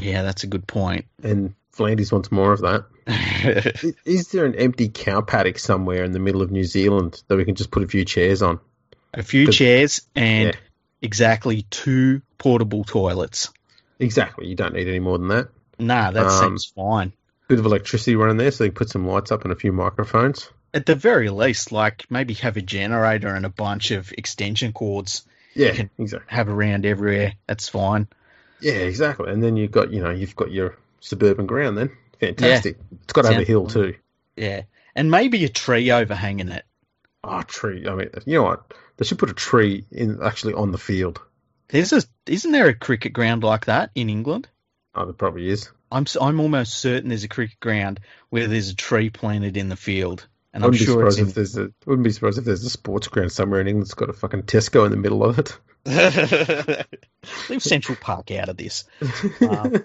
Yeah, that's a good point. And V'landys wants more of that. is, is there an empty cow paddock somewhere in the middle of New Zealand that we can just put a few chairs on? A few chairs, and yeah. exactly two portable toilets. Exactly. You don't need any more than that. Nah, that um, seems fine. Bit of electricity running there, so you can put some lights up and a few microphones. At the very least, like maybe have a generator and a bunch of extension cords. Yeah, exactly. Have around everywhere. That's fine. Yeah, exactly. And then you've got you know you've got your suburban ground. Then fantastic. Yeah. It's got have a hill too. Yeah, and maybe a tree overhanging it. Oh, tree. I mean, you know what? They should put a tree in actually on the field. There's a, isn't there a cricket ground like that in England? Oh, there probably is. I'm I'm almost certain there's a cricket ground where there's a tree planted in the field, and I'm sure it's in... if there's a. Wouldn't be surprised if there's a sports ground somewhere in England that's got a fucking Tesco in the middle of it. Leave Central Park out of this. Um,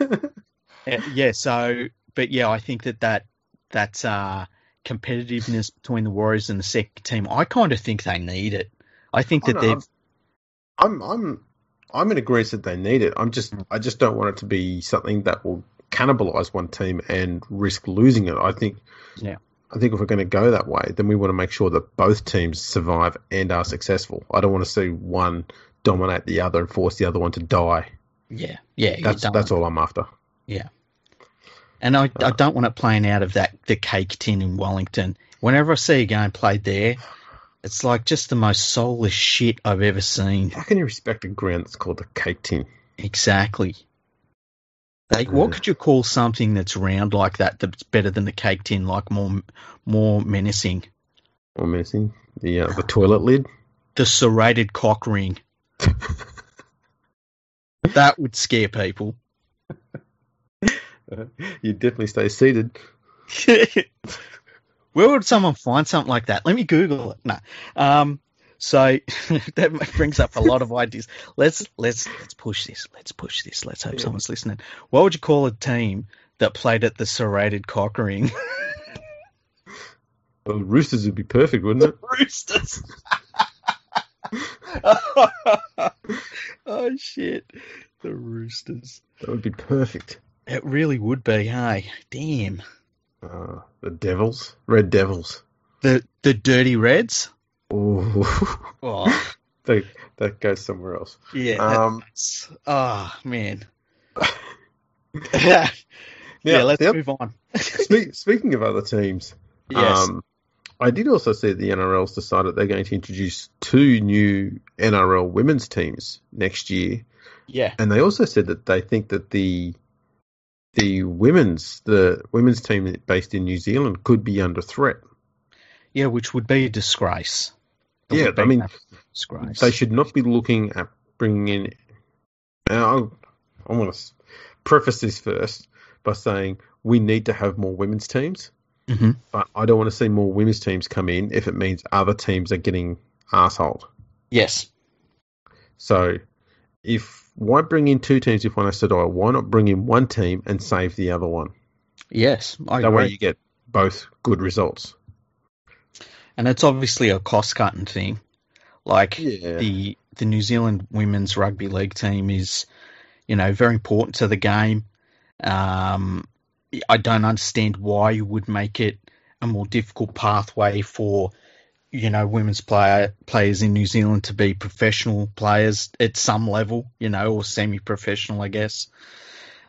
yeah. So, but yeah, I think that that that's uh, competitiveness between the Warriors and the second team. I kind of think they need it. I think that they've. I'm I'm I'm in agreement that they need it. I'm just mm. I just don't want it to be something that will cannibalize one team and risk losing it. I think. Yeah. I think if we're going to go that way, then we want to make sure that both teams survive and are successful. I don't want to see one dominate the other and force the other one to die. Yeah, yeah, that's that's all I'm after. Yeah, and I, I don't want it playing out of that the cake tin in Wellington. Whenever I see a game played there, it's like just the most soulless shit I've ever seen. How can you respect a ground that's called a cake tin? Exactly. Like, what could you call something that's round like that that's better than the cake tin? Like more, more menacing. More menacing. The uh, the toilet lid. The serrated cock ring. that would scare people. You'd definitely stay seated. Where would someone find something like that? Let me Google it. No. Um, so that brings up a lot of ideas. Let's let's let's push this. Let's push this. Let's hope yeah. someone's listening. What would you call a team that played at the serrated cockering? Well, Roosters would be perfect, wouldn't it? Roosters. oh shit, the Roosters. That would be perfect. It really would be. Hey, damn. Uh, the Devils, Red Devils, the the Dirty Reds. Ooh. oh, that that goes somewhere else. Yeah. Um, oh man. yeah, let's move on. speak, speaking of other teams, Yes. Um, I did also see the NRL's decided they're going to introduce two new NRL women's teams next year, yeah. and they also said that they think that the the women's the women's team based in New Zealand could be under threat. Yeah, which would be a disgrace. It Yeah, I mean, disgrace. They should not be looking at bringing in. Now, I want to preface this first by saying we need to have more women's teams, Mhm. but I don't want to see more women's teams come in if it means other teams are getting arseholed. Yes. So, if why bring in two teams if one has to die? Why not bring in one team and save the other one? Yes. I that agree. way you get both good results. and it's obviously a cost cutting thing. Like Yeah. the the New Zealand women's rugby league team is, you know, very important to the game. Um, I don't understand why you would make it a more difficult pathway for, you know, women's player players in New Zealand to be professional players at some level, you know, or semi-professional, I guess.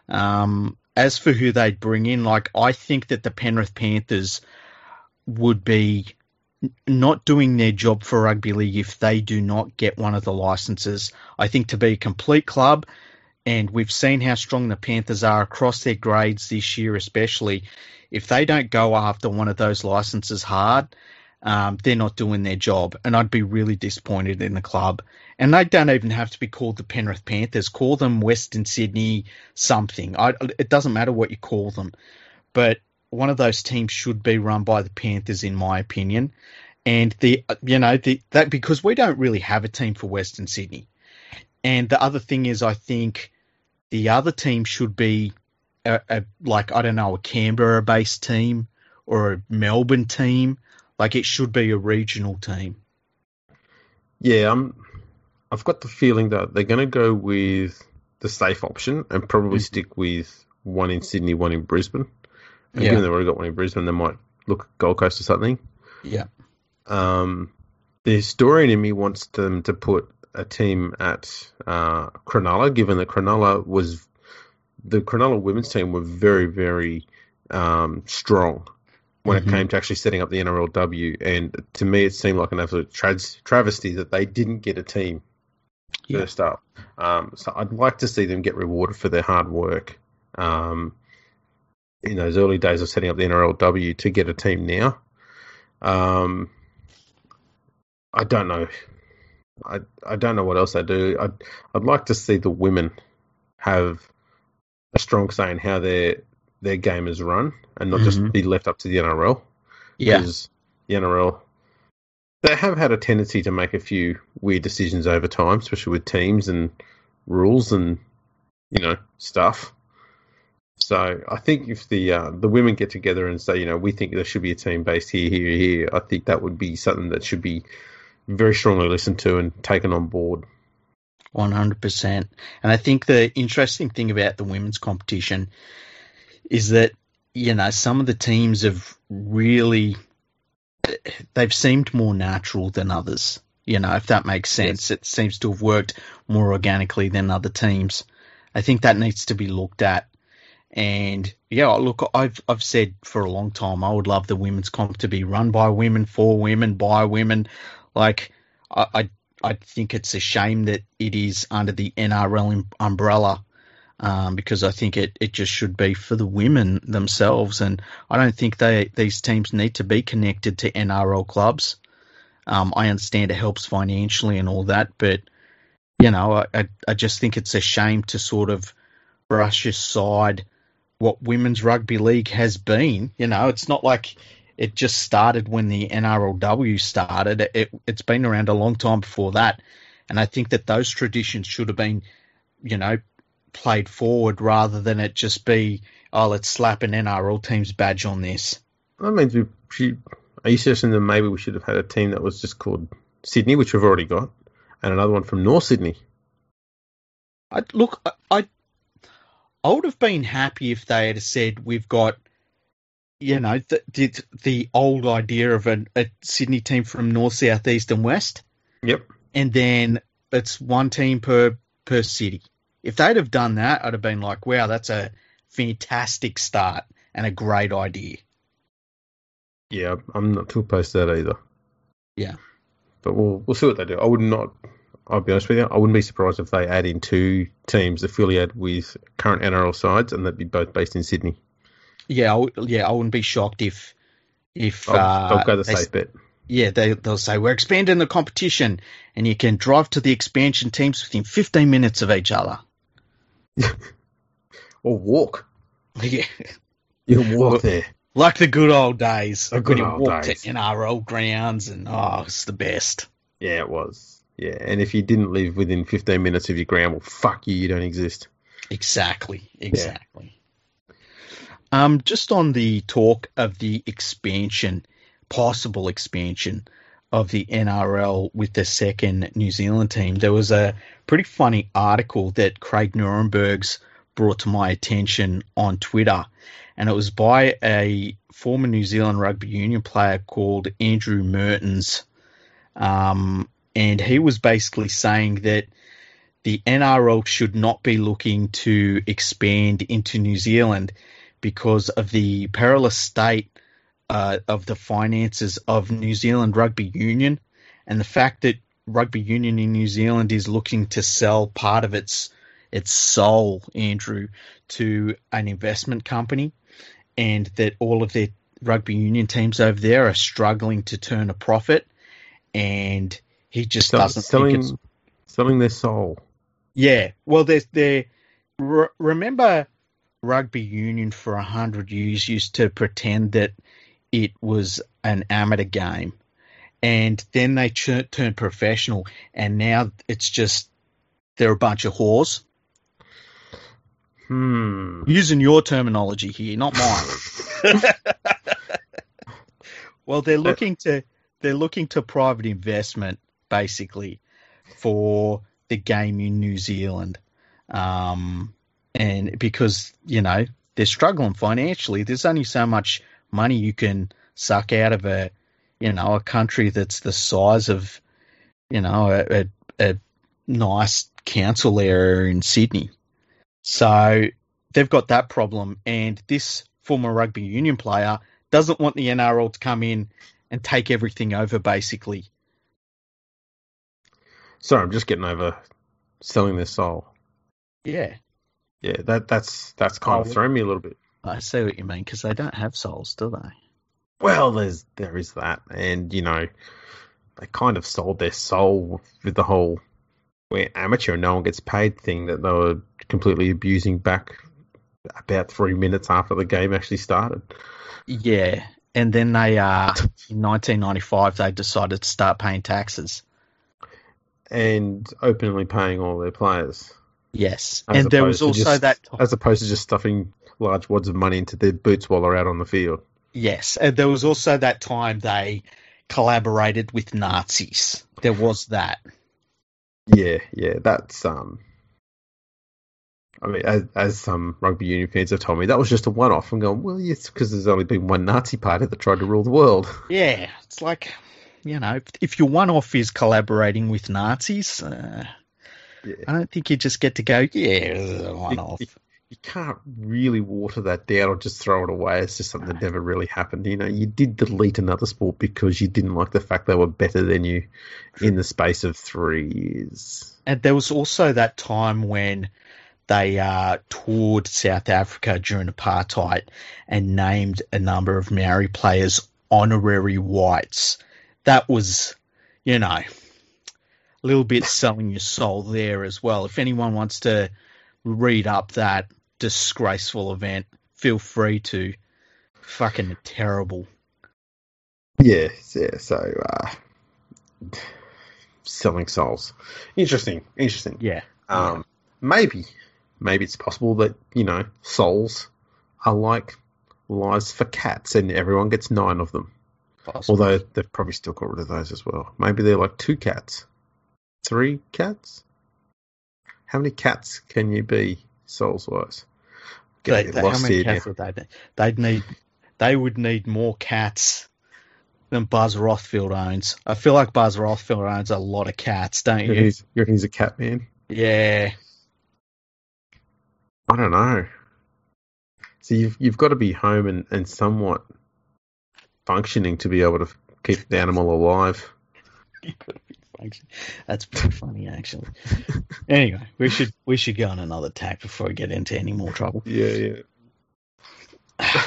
Um, as for who they'd bring in, like I think that the Penrith Panthers would be not doing their job for rugby league if they do not get one of the licenses. I think to be a complete club, and we've seen how strong the Panthers are across their grades this year, especially if they don't go after one of those licenses hard, um, they're not doing their job. And I'd be really disappointed in the club. And they don't even have to be called the Penrith Panthers. Call them Western Sydney something. I, it doesn't matter what you call them. But one of those teams should be run by the Panthers, in my opinion. And the you know the that because we don't really have a team for Western Sydney. And the other thing is, I think the other team should be a, a like I don't know a Canberra-based team or a Melbourne team. Like it should be a regional team. Yeah, I'm. I've got the feeling that they're going to go with the safe option and probably Mhm. stick with one in Sydney, one in Brisbane. And Yeah. given they've already got one in Brisbane, they might look at Gold Coast or something. Yeah. Um, the historian in me wants them to put a team at uh, Cronulla, given that Cronulla was the Cronulla women's team were very, very um, strong when Mhm. it came to actually setting up the NRLW. And to me, it seemed like an absolute tra- travesty that they didn't get a team Yeah. first up. Um, so I'd like to see them get rewarded for their hard work um, in those early days of setting up the NRLW to get a team now. Um, I don't know. I I don't know what else they do. I'd I'd like to see the women have a strong say in how their their game is run and not Mhm. just be left up to the NRL Yeah. because the NRL they have had a tendency to make a few weird decisions over time, especially with teams and rules and you know stuff. So I think if the uh, the women get together and say, you know, we think there should be a team based here, here, here, I think that would be something that should be very strongly listened to and taken on board. One hundred percent. And I think the interesting thing about the women's competition is that you know some of the teams have really they've seemed more natural than others. You know, if that makes sense, it seems to have worked more organically than other teams. I think that needs to be looked at. And yeah, look, I've I've said for a long time I would love the women's comp to be run by women, for women, by women. Like I, I I think it's a shame that it is under the NRL um- umbrella um, because I think it, it just should be for the women themselves. And I don't think they these teams need to be connected to NRL clubs. Um, I understand it helps financially and all that, but you know, I, I, I just think it's a shame to sort of brush aside what women's rugby league has been. You know, it's not like it just started when the NRLW started. It, it's been around a long time before that. And I think that those traditions should have been, you know, played forward rather than it just be, oh, let's slap an NRL team's badge on this. That means we. Are you suggesting that maybe we should have had a team that was just called Sydney, which we've already got, and another one from North Sydney? I, look, I, I, I would have been happy if they had said we've got, you know, the the, the old idea of a, a Sydney team from North, South, East, and West, Yep. and then it's one team per per city. If they'd have done that, I'd have been like, wow, that's a fantastic start and a great idea. Yeah, I'm not too opposed to that either. Yeah. But we'll we'll see what they do. I would not. I'll be honest with you. I wouldn't be surprised if they add in two teams affiliated with current NRL sides, and they'd be both based in Sydney. Yeah, I w- yeah, I wouldn't be shocked if if I'll, uh, I'll go the they- safe bet. yeah they they'll say we're expanding the competition, and you can drive to the expansion teams within 15 minutes of each other. Or walk. Yeah, You can walk there. like the good old days. The good old walked days. to NRL grounds, and oh, it's the best. Yeah, it was. Yeah, and if you didn't live within 15 minutes of your ground, well, fuck you, you don't exist. Exactly, exactly. Um, just on the talk of the expansion, possible expansion of the NRL with the second New Zealand team, there was a pretty funny article that Craig Nuremberg's brought to my attention on Twitter, and it was by a former New Zealand rugby union player called Andrew Mehrtens. Um, and he was basically saying that the NRL should not be looking to expand into New Zealand because of the perilous state uh, of the finances of New Zealand Rugby Union and the fact that Rugby Union in New Zealand is looking to sell part of its its soul, Andrew, to an investment company, and that all of their rugby union teams over there are struggling to turn a profit, and he just Sell- doesn't selling, selling their soul. yeah, well, there's there. Re- remember, rugby union for a hundred years used to pretend that it was an amateur game, and then they ch- turned professional, and now it's just they're a bunch of whores. Hmm. Using your terminology here, not mine. well, they're looking to they're looking to private investment basically for the game in New Zealand, um, and because you know they're struggling financially, there's only so much money you can suck out of a you know a country that's the size of you know a, a, a nice council area in Sydney. So they've got that problem, and this former rugby union player doesn't want the NRL to come in and take everything over, basically. Sorry, I'm just getting over selling their soul. Yeah, Yeah, that that's that's kind Oh. of thrown me a little bit. I see what you mean because they don't have souls, do they? Well, there's there is that, and you know, they kind of sold their soul with the whole we're amateur, no one gets paid thing that they were completely abusing back about three minutes after the game actually started. Yeah, and then they uh in 1995 they decided to start paying taxes. And openly paying all their players, Yes, As and there was also just- that as opposed to just stuffing large wads of money into their boots while they're out on the field. yes, and there was also that time they collaborated with Nazis. There was that. Yeah, yeah, that's um. I mean, as, as some rugby union fans have told me, that was just a one-off. I'm going, well, yes, because there's only been one Nazi party that tried to rule the world. Yeah, it's like, you know, if, if your one off is collaborating with Nazis, uh, Yeah. I don't think you just get to go, yeah, one off. You, can't really water that down or just throw it away. It's just something that never really happened. You know, you did delete another sport because you didn't like the fact they were better than you in the space of three years. And there was also that time when they uh, toured South Africa during apartheid and named a number of Maori players honorary whites. That was, you know, a little bit selling your soul there as well. If anyone wants to read up that disgraceful event, feel free to. Fucking terrible. Yeah, yeah. So, uh, selling souls. Interesting, interesting. Yeah. Um, maybe, maybe it's possible that you know souls are like lives for cats, and everyone gets nine of them. Possibly. Although they've probably still got rid of those as well. Maybe they're like two cats, three cats. How many cats can you be souls wise? They, how many cats would they? need? They'd need. They would need more cats than Buzz Rothfield owns. I feel like Buzz Rothfield owns a lot of cats, don't You he's, you reckon he's a cat man? Yeah. I don't know. So you've you've got to be home and, and somewhat functioning to be able to keep the animal alive. That's pretty funny, actually. anyway, we should we should go on another tack before we get into any more trouble. Yeah, yeah.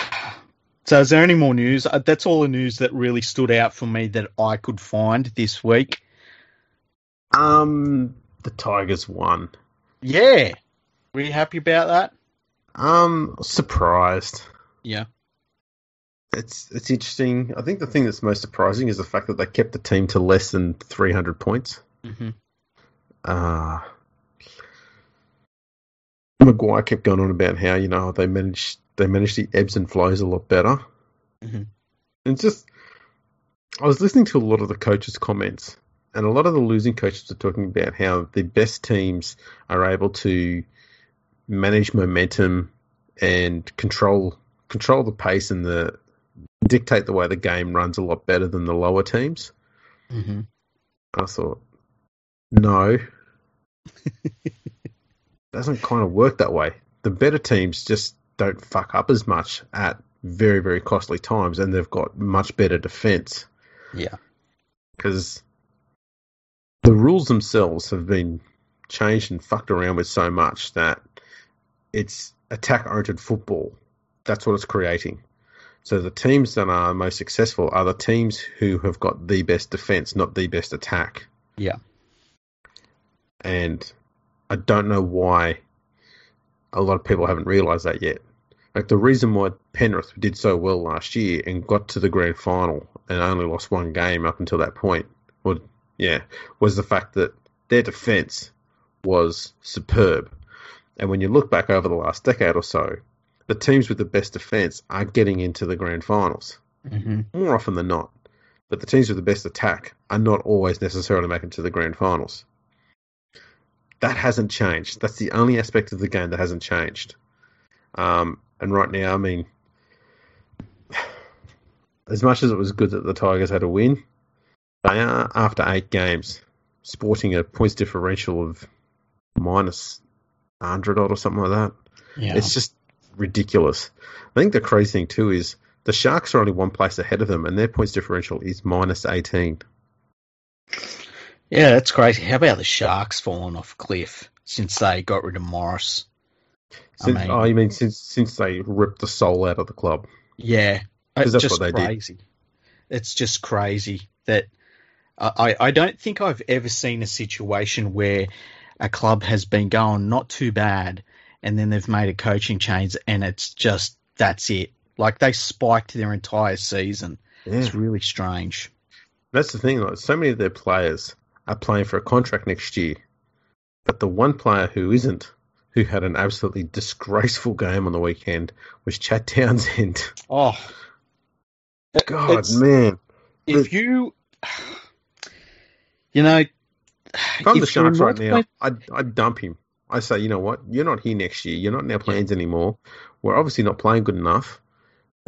so, is there any more news? Uh, that's all the news that really stood out for me that I could find this week. Um, the Tigers won. Yeah, were you happy about that? Um, surprised. Yeah it's it's interesting. I think the thing that's most surprising is the fact that they kept the team to less than 300 points. Mm-hmm. Uh, Maguire kept going on about how you know they managed they managed the ebbs and flows a lot better. Mm-hmm. And just, I was listening to a lot of the coaches' comments, and a lot of the losing coaches are talking about how the best teams are able to manage momentum and control control the pace and the dictate the way the game runs a lot better than the lower teams. Mm-hmm. I thought, no, doesn't kind of work that way. The better teams just don't fuck up as much at very very costly times, and they've got much better defense. Yeah, because the rules themselves have been changed and fucked around with so much that it's attack oriented football. That's what it's creating. So the teams that are most successful are the teams who have got the best defense, not the best attack. Yeah. And I don't know why a lot of people haven't realised that yet. Like the reason why Penrith did so well last year and got to the grand final and only lost one game up until that point, well, yeah, was the fact that their defence was superb. And when you look back over the last decade or so, the teams with the best defense are getting into the grand finals mm-hmm. more often than not. But the teams with the best attack are not always necessarily making it to the grand finals. That hasn't changed. That's the only aspect of the game that hasn't changed. Um, and right now, I mean, as much as it was good that the Tigers had a win, they are after eight games sporting a points differential of minus hundred odd or something like that. Yeah. It's just ridiculous. I think the crazy thing too is the Sharks are only one place ahead of them, and their points differential is minus eighteen. Yeah, that's crazy. How about the Sharks falling off cliff since they got rid of Morris? Since, I mean, oh, you mean since since they ripped the soul out of the club? Yeah, uh, it's that's just what they crazy. Did. It's just crazy that uh, I I don't think I've ever seen a situation where a club has been going not too bad and then they've made a coaching change, and it's just that's it. Like they spiked their entire season. Yeah. It's really strange. That's the thing. Like so many of their players are playing for a contract next year, but the one player who isn't, who had an absolutely disgraceful game on the weekend, was Chad Townsend. Oh, God, it's, man! If you, you know, if I'm the Sharks right now, I'd, I'd dump him. I say, you know what? You're not here next year. You're not in our plans anymore. We're obviously not playing good enough.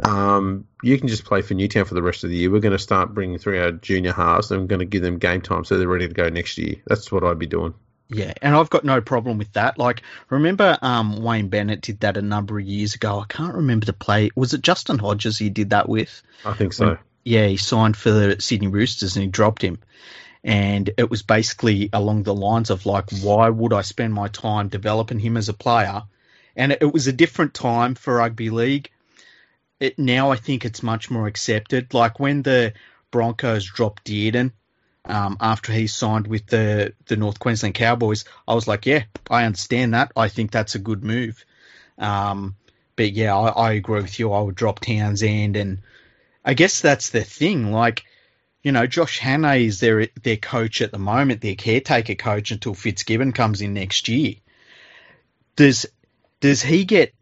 Um, you can just play for Newtown for the rest of the year. We're going to start bringing through our junior halves and we're going to give them game time so they're ready to go next year. That's what I'd be doing. Yeah, and I've got no problem with that. Like, remember um, Wayne Bennett did that a number of years ago. I can't remember the play. Was it Justin Hodges he did that with? I think so. When, yeah, he signed for the Sydney Roosters and he dropped him and it was basically along the lines of like, why would I spend my time developing him as a player? And it was a different time for rugby league. It, now I think it's much more accepted. Like when the Broncos dropped Dearden um, after he signed with the the North Queensland Cowboys, I was like, yeah, I understand that. I think that's a good move. Um, but yeah, I, I agree with you. I would drop Townsend, and I guess that's the thing. Like you know, Josh Hannay is their their coach at the moment, their caretaker coach until Fitzgibbon comes in next year. Does does he get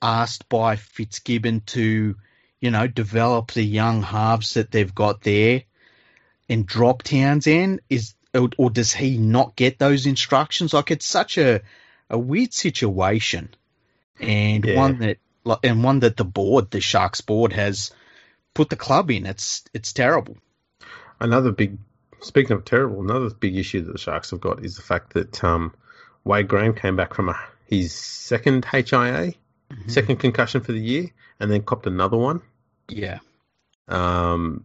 asked by Fitzgibbon to, you know, develop the young halves that they've got there and drop Townsend? Is or, or does he not get those instructions? Like it's such a a weird situation, and yeah. one that and one that the board, the Sharks board, has put the club in. It's it's terrible another big, speaking of terrible, another big issue that the Sharks have got is the fact that um, Wade Graham came back from a, his second HIA, mm-hmm. second concussion for the year, and then copped another one. Yeah. Um,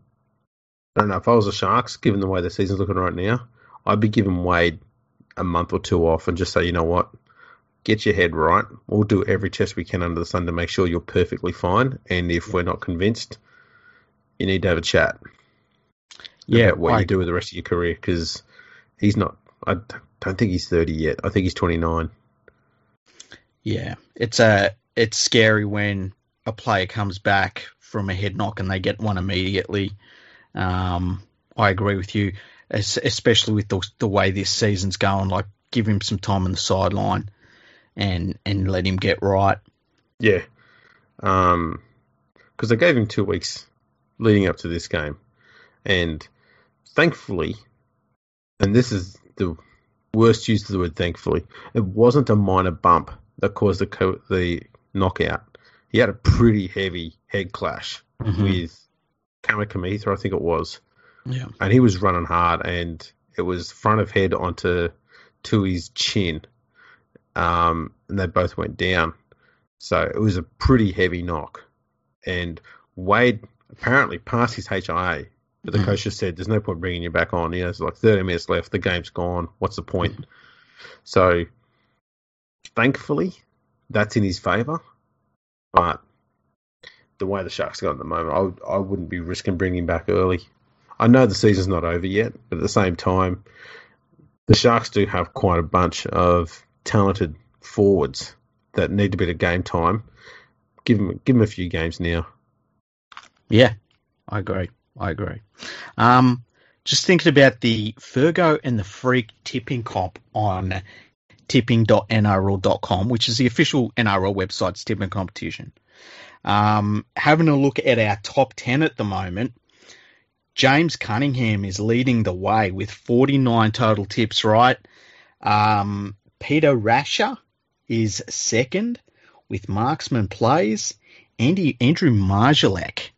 I don't know if I was the Sharks, given the way the season's looking right now, I'd be giving Wade a month or two off and just say, you know what, get your head right. We'll do every test we can under the sun to make sure you're perfectly fine. And if we're not convinced, you need to have a chat. Yeah, what I- you do with the rest of your career because he's not. I don't think he's thirty yet. I think he's twenty nine. Yeah, it's a it's scary when a player comes back from a head knock and they get one immediately. Um, I agree with you, es- especially with the, the way this season's going. Like, give him some time on the sideline and and let him get right. Yeah, um, because they gave him two weeks leading up to this game, and thankfully, and this is the worst use of the word thankfully, it wasn't a minor bump that caused the co- the knockout. He had a pretty heavy head clash with Kamikamica, I think it was, Yeah, and he was running hard, and it was front of head onto to his chin, um, and they both went down. So it was a pretty heavy knock, and Wade apparently passed his HIA, but the Mhm. coach just said, "There's no point bringing you back on. You know, there's like 30 minutes left. The game's gone. What's the point?" So, thankfully, that's in his favour, but the way the Sharks got at the moment, I would, I wouldn't be risking bringing him back early. I know the season's not over yet, but at the same time, the Sharks do have quite a bunch of talented forwards that need a bit of game time. Give them, give them a few games now. yeah, I agree. I agree. Um, just thinking about the Fergo and the Freak tipping comp on tipping.nrl.com, which is the official NRL website's tipping competition. Um, having a look at our top 10 at the moment, James Cunningham is leading the way with 49 total tips right. Um, Peter Rasher is second with Marksman Plays. Andy Andrew Marjalek,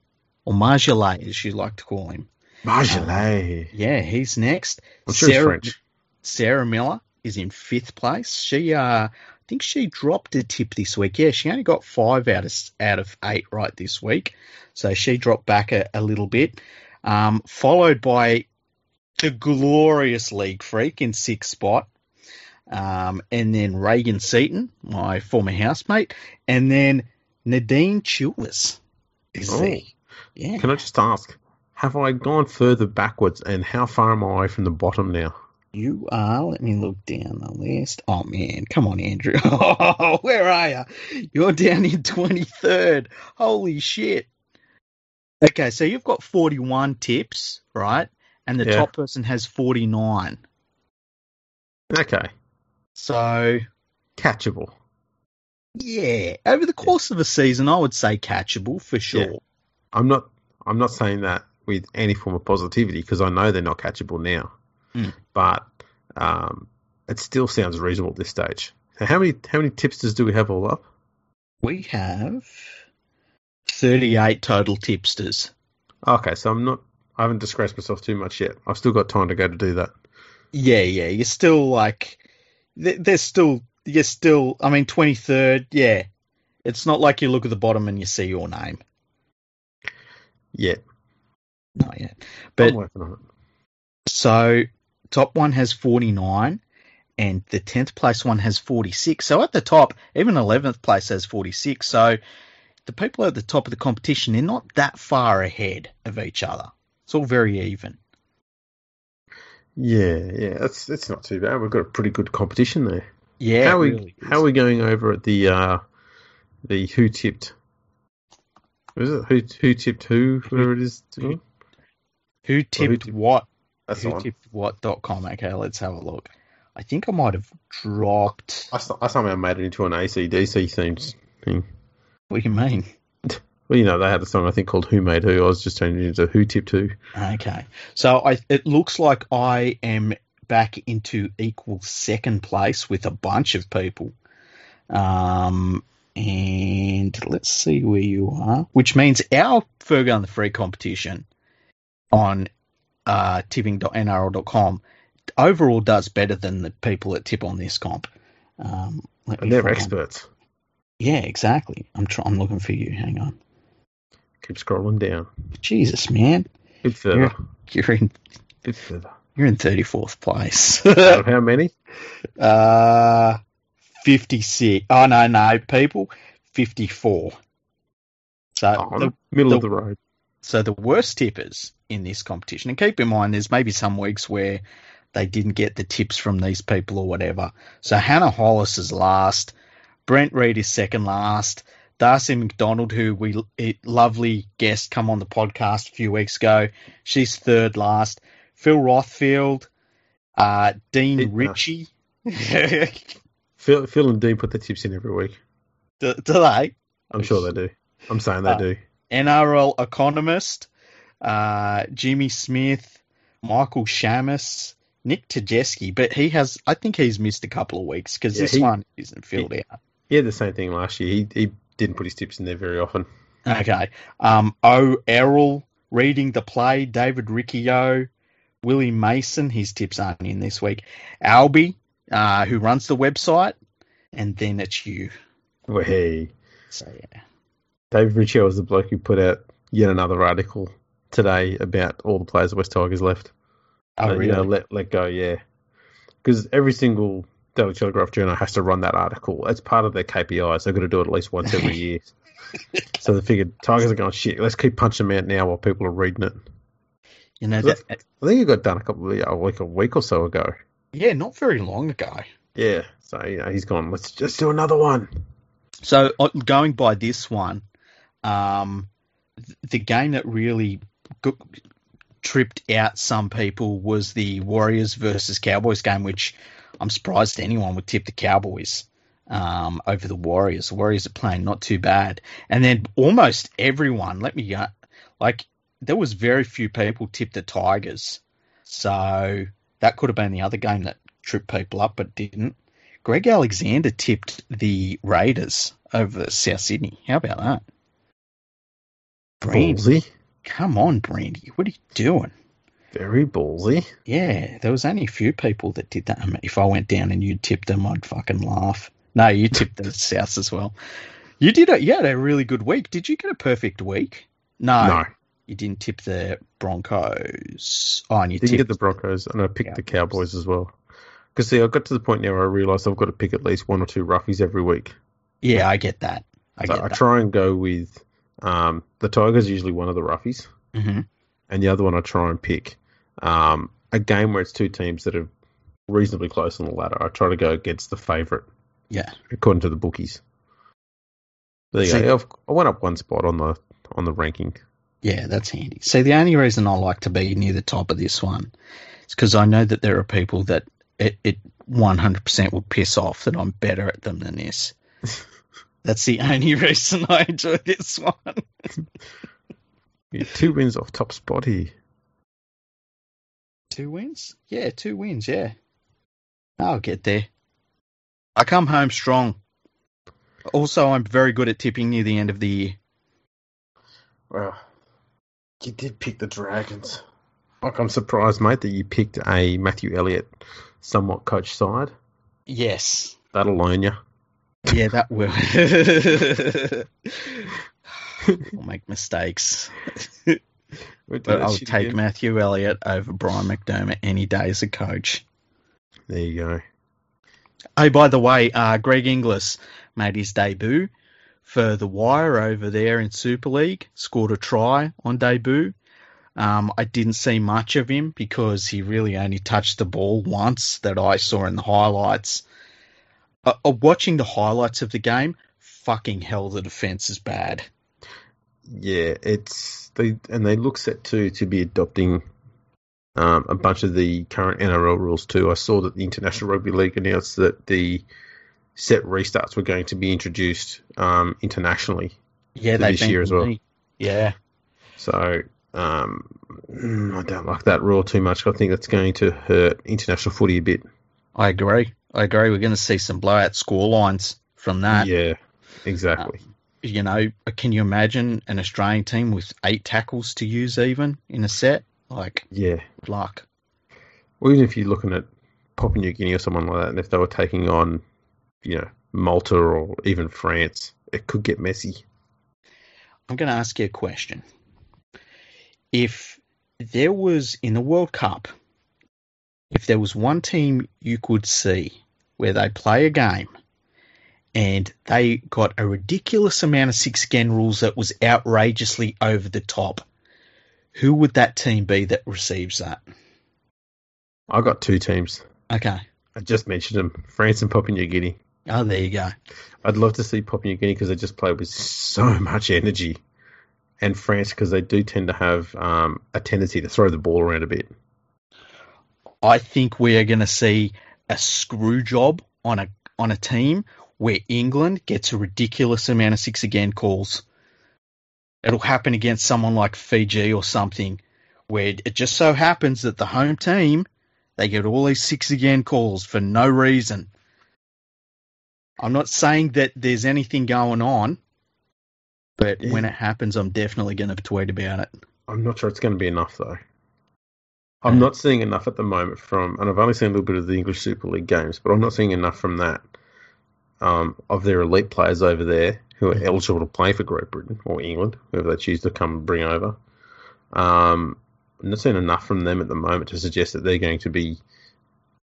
or Marjolais as you like to call him. Marjolais. Yeah, he's next. I'm sure Sarah- French. Sarah Miller is in fifth place. She, uh, I think she dropped a tip this week. Yeah, she only got five out of out of eight right this week, so she dropped back a, a little bit. Um, followed by the glorious League Freak in sixth spot, um, and then Reagan Seaton, my former housemate, and then Nadine Childers is Oh. there. Yeah, Can I just ask, have I gone further backwards and how far am I from the bottom now? You are. Let me look down the list. Oh man, come on, Andrew. where are you? You're down in twenty third. Holy shit. Okay, so you've got forty one tips, right? And the Yeah. top person has forty nine. Okay, So catchable. yeah, over the course of a season, I would say catchable for sure. I'm not. I'm not saying that with any form of positivity because I know they're not catchable now. Mm. But um, it still sounds reasonable at this stage. So how many how many tipsters do we have all up? We have thirty eight total tipsters. Okay, so I'm not. I haven't disgraced myself too much yet. I've still got time to go to do that. Yeah, yeah, you're still like, there's still, you're still, I mean, 23rd, yeah. It's not like you look at the bottom and you see your name. Yeah, Not yet. But I'm working on it. so, top one has 49 and the 10th place one has 46. So at the top, even 11th place has 46. So the people at the top of the competition, they're not that far ahead of each other. It's all very even. Yeah, yeah, that's that's not too bad. We've got a pretty good competition there. Yeah, how are we really how are we going over at the uh the who tipped? Is it who who tipped who? Whatever it is. Who- Who tipped tipped- what? That's Who tipped what.com. Okay, let's have a look. I think I might have dropped. I, I somehow made it into an ACDC themed thing. What do you mean? Well, you know, they had a song I think called "Who Made Who." I was just turning it into "Who Tipped Who." Okay, so I it looks like I am back into equal second place with a bunch of people. Um, and let's see where you are, which means our Fergo and the Freak competition on uh, tipping.nrl.com overall does better than the people that tip on this comp. Um, let me And they're experts. Yeah, exactly. I'm try- I'm looking for you. Hang on. Keep scrolling down. Jesus, man, Bit further. you're in Bit further. you're in thirty fourth place. How many? uh, fifty six. Oh no, no, people, fifty four. So Oh, the, middle the- of the road. so the worst tippers in this competition, and keep in mind, there's maybe some weeks where they didn't get the tips from these people or whatever. So Hannah Hollis is last, Brent Reed is second last, Darcy McDonald, who we a lovely guest come on the podcast a few weeks ago, she's third last. Phil Rothfield, uh, Dean Ritchie. do, Phil, Phil and Dean put their tips in every week. do they? I'm sure they do. I'm saying they Uh, do. NRL economist, uh, Jimmy Smith, Michael Chammas, Nick Tedeschi, but he has, I think he's missed a couple of weeks because Yeah, this he- one isn't filled out. He had the same thing last year. He he didn't put his tips in there very often. Okay. Um, O. Errol, reading the play, David Riccio, Willie Mason, his tips aren't in this week. Albie, uh, who runs the website, and then it's you. Well, hey, So, yeah. Dave Riccio was the bloke who put out yet another article today about all the players the West Tigers left. Oh, Uh, really? You know, let let go, yeah. Because every single Daily Telegraph journal has to run that article. It's part of their KPIs. They've got to do it at least once every year. so they figured Tigers are going shit. Let's keep punching them out now while people are reading it. you know, that, I think it got done a couple of a week a week or so ago. Yeah, not very long ago. Yeah. So you know he's gone. Let's just do another one. So uh, going by this one, um, the game that really tripped out some people was the Warriors versus Cowboys game, which I'm surprised anyone would tip the Cowboys um, over the Warriors. The Warriors are playing not too bad, and then almost everyone. Let me uh, like there was very few people tipped the Tigers, so that could have been the other game that tripped people up, but didn't. Greg Alexander tipped the Raiders over South Sydney. How about that? Brandy, Ballsy. come on, Brandy. What are you doing? Very ballsy. Yeah, there was only a few people that did that. I mean, if I went down and you tipped them, I'd fucking laugh. No, you tipped the South as well. You did. A, you had a really good week. Did you get a perfect week? No, No. You didn't tip the Broncos. Oh, and you Didn't tipped get the Broncos, and I picked the Cowboys. As well. Because see, I got to the point now where I realised I've got to pick at least one or two roughies every week. Yeah, I get that. I so get I that. try and go with um, the Tigers. Usually one of the roughies, hmm and the other one I try and pick um, a game where it's two teams that are reasonably close on the ladder. I try to go against the favourite Yeah. according to the bookies. There you See- go. I went up one spot on the on the ranking. Yeah, that's handy. See, the only reason I like to be near the top of this one is because I know that there are people that it, it 100% will piss off that I'm better at them than this. That's the only reason I enjoy this one. Two wins off top spot here. Two wins? Yeah, two wins, yeah. I'll get there. I come home strong. Also, I'm very good at tipping near the end of the year. Well, you did pick the Dragons. Like, I'm surprised, mate, that you picked a Matthew Elliott somewhat coach side. Yes. That'll learn you. Yeah, that will. we'll make mistakes. But I'll take Matthew Elliott over Brian McDermott any day as a coach. There you go. Oh, by the way, uh, Greg Inglis made his debut for the Wire over there in Super League. Scored a try on debut. Um, I didn't see much of him because he really only touched the ball once that I saw in the highlights. Uh, uh, watching the highlights of the game, fucking hell, the defense is bad. Yeah, it's they and they look set to to be adopting um, a bunch of the current NRL rules too. I saw that the International Rugby League announced that the set restarts were going to be introduced um, internationally. Yeah, this year as well. really- Yeah, So um, mm, I don't like that rule too much. I think that's going to hurt international footy a bit. I agree. I agree. We're going to see some blowout score lines from that. yeah, exactly. You know, can you imagine an Australian team with eight tackles to use even in a set? Like, yeah. good luck. Or even if you're looking at Papua New Guinea or someone like that, and if they were taking on, you know, Malta or even France, it could get messy. I'm going to ask you a question. If there was in the World Cup, if there was one team you could see where they play a game and they got a ridiculous amount of six again rules that was outrageously over the top, who would that team be that receives that? I've got two teams. Okay. I just mentioned them: France and Papua New Guinea. Oh, there you go. I'd love to see Papua New Guinea because they just play with so much energy, and France because they do tend to have um, a tendency to throw the ball around a bit. I think we are going to see a screw job on a on a team where England gets a ridiculous amount of six again calls. It'll happen against someone like Fiji or something, where it just so happens that the home team they get all these six again calls for no reason. I'm not saying that there's anything going on, but Yeah. when it happens, I'm definitely going to tweet about it. I'm not sure it's going to be enough though. I'm Yeah. not seeing enough at the moment from, and I've only seen a little bit of the English Super League games, but I'm not seeing enough from that um, of their elite players over there who are eligible to play for Great Britain or England, whoever they choose to come and bring over. Um, I'm not seeing enough from them at the moment to suggest that they're going to be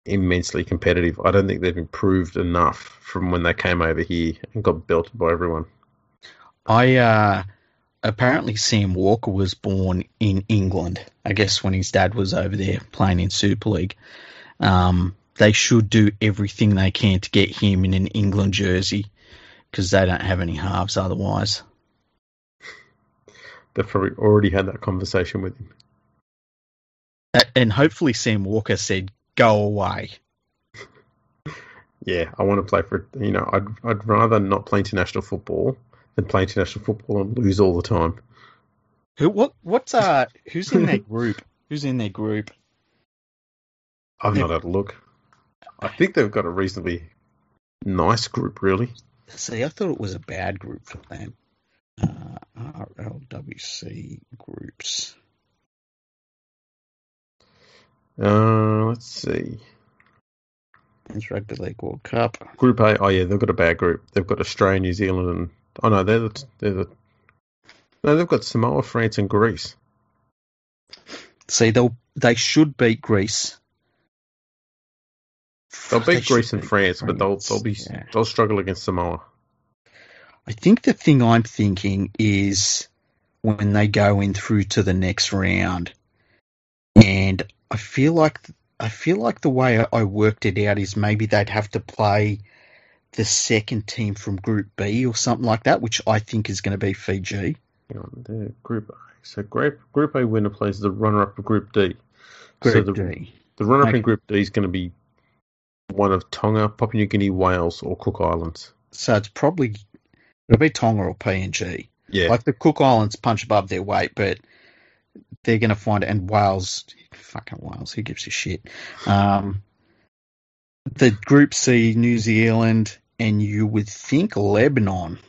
immensely competitive. I don't think they've improved enough from when they came over here and got belted by everyone. I uh, apparently Sam Walker was born in England. I guess when his dad was over there playing in Super League. Um, they should do everything they can to get him in an England jersey because they don't have any halves otherwise. They've probably already had that conversation with him. And hopefully Sam Walker said, "Go away." Yeah, I want to play for you know. I'd I'd rather not play international football than play international football and lose all the time. Who? What? What's uh? Who's in their group? Who's in their group? I've not had a look. I think they've got a reasonably nice group, really. See, I thought it was a bad group for them. Uh, RLWC groups. Uh, let's see. It's Rugby League World Cup. Group A. Oh yeah, they've got a bad group. They've got Australia, New Zealand, and oh no, they're the they're the no, they've got Samoa, France, and Greece. See, they'll they should beat Greece. They'll beat should Greece and beat France, but they'll they'll be yeah. they'll struggle against Samoa. I think the thing I'm thinking is when they go in through to the next round, and I feel like I feel like the way I- worked it out is maybe they'd have to play the second team from Group B or something like that, which I think is going to be Fiji. On, Group A. So Group Group A winner plays the runner up of Group D. Group so the, D. The runner up Okay. in Group D is going to be one of Tonga, Papua New Guinea, Wales, or Cook Islands. So it's probably it'll be Tonga or PNG. Yeah, Like the Cook Islands punch above their weight, but they're going to find it. And Wales, fucking Wales, who gives a shit? Um, the Group C, New Zealand, and you would think Lebanon,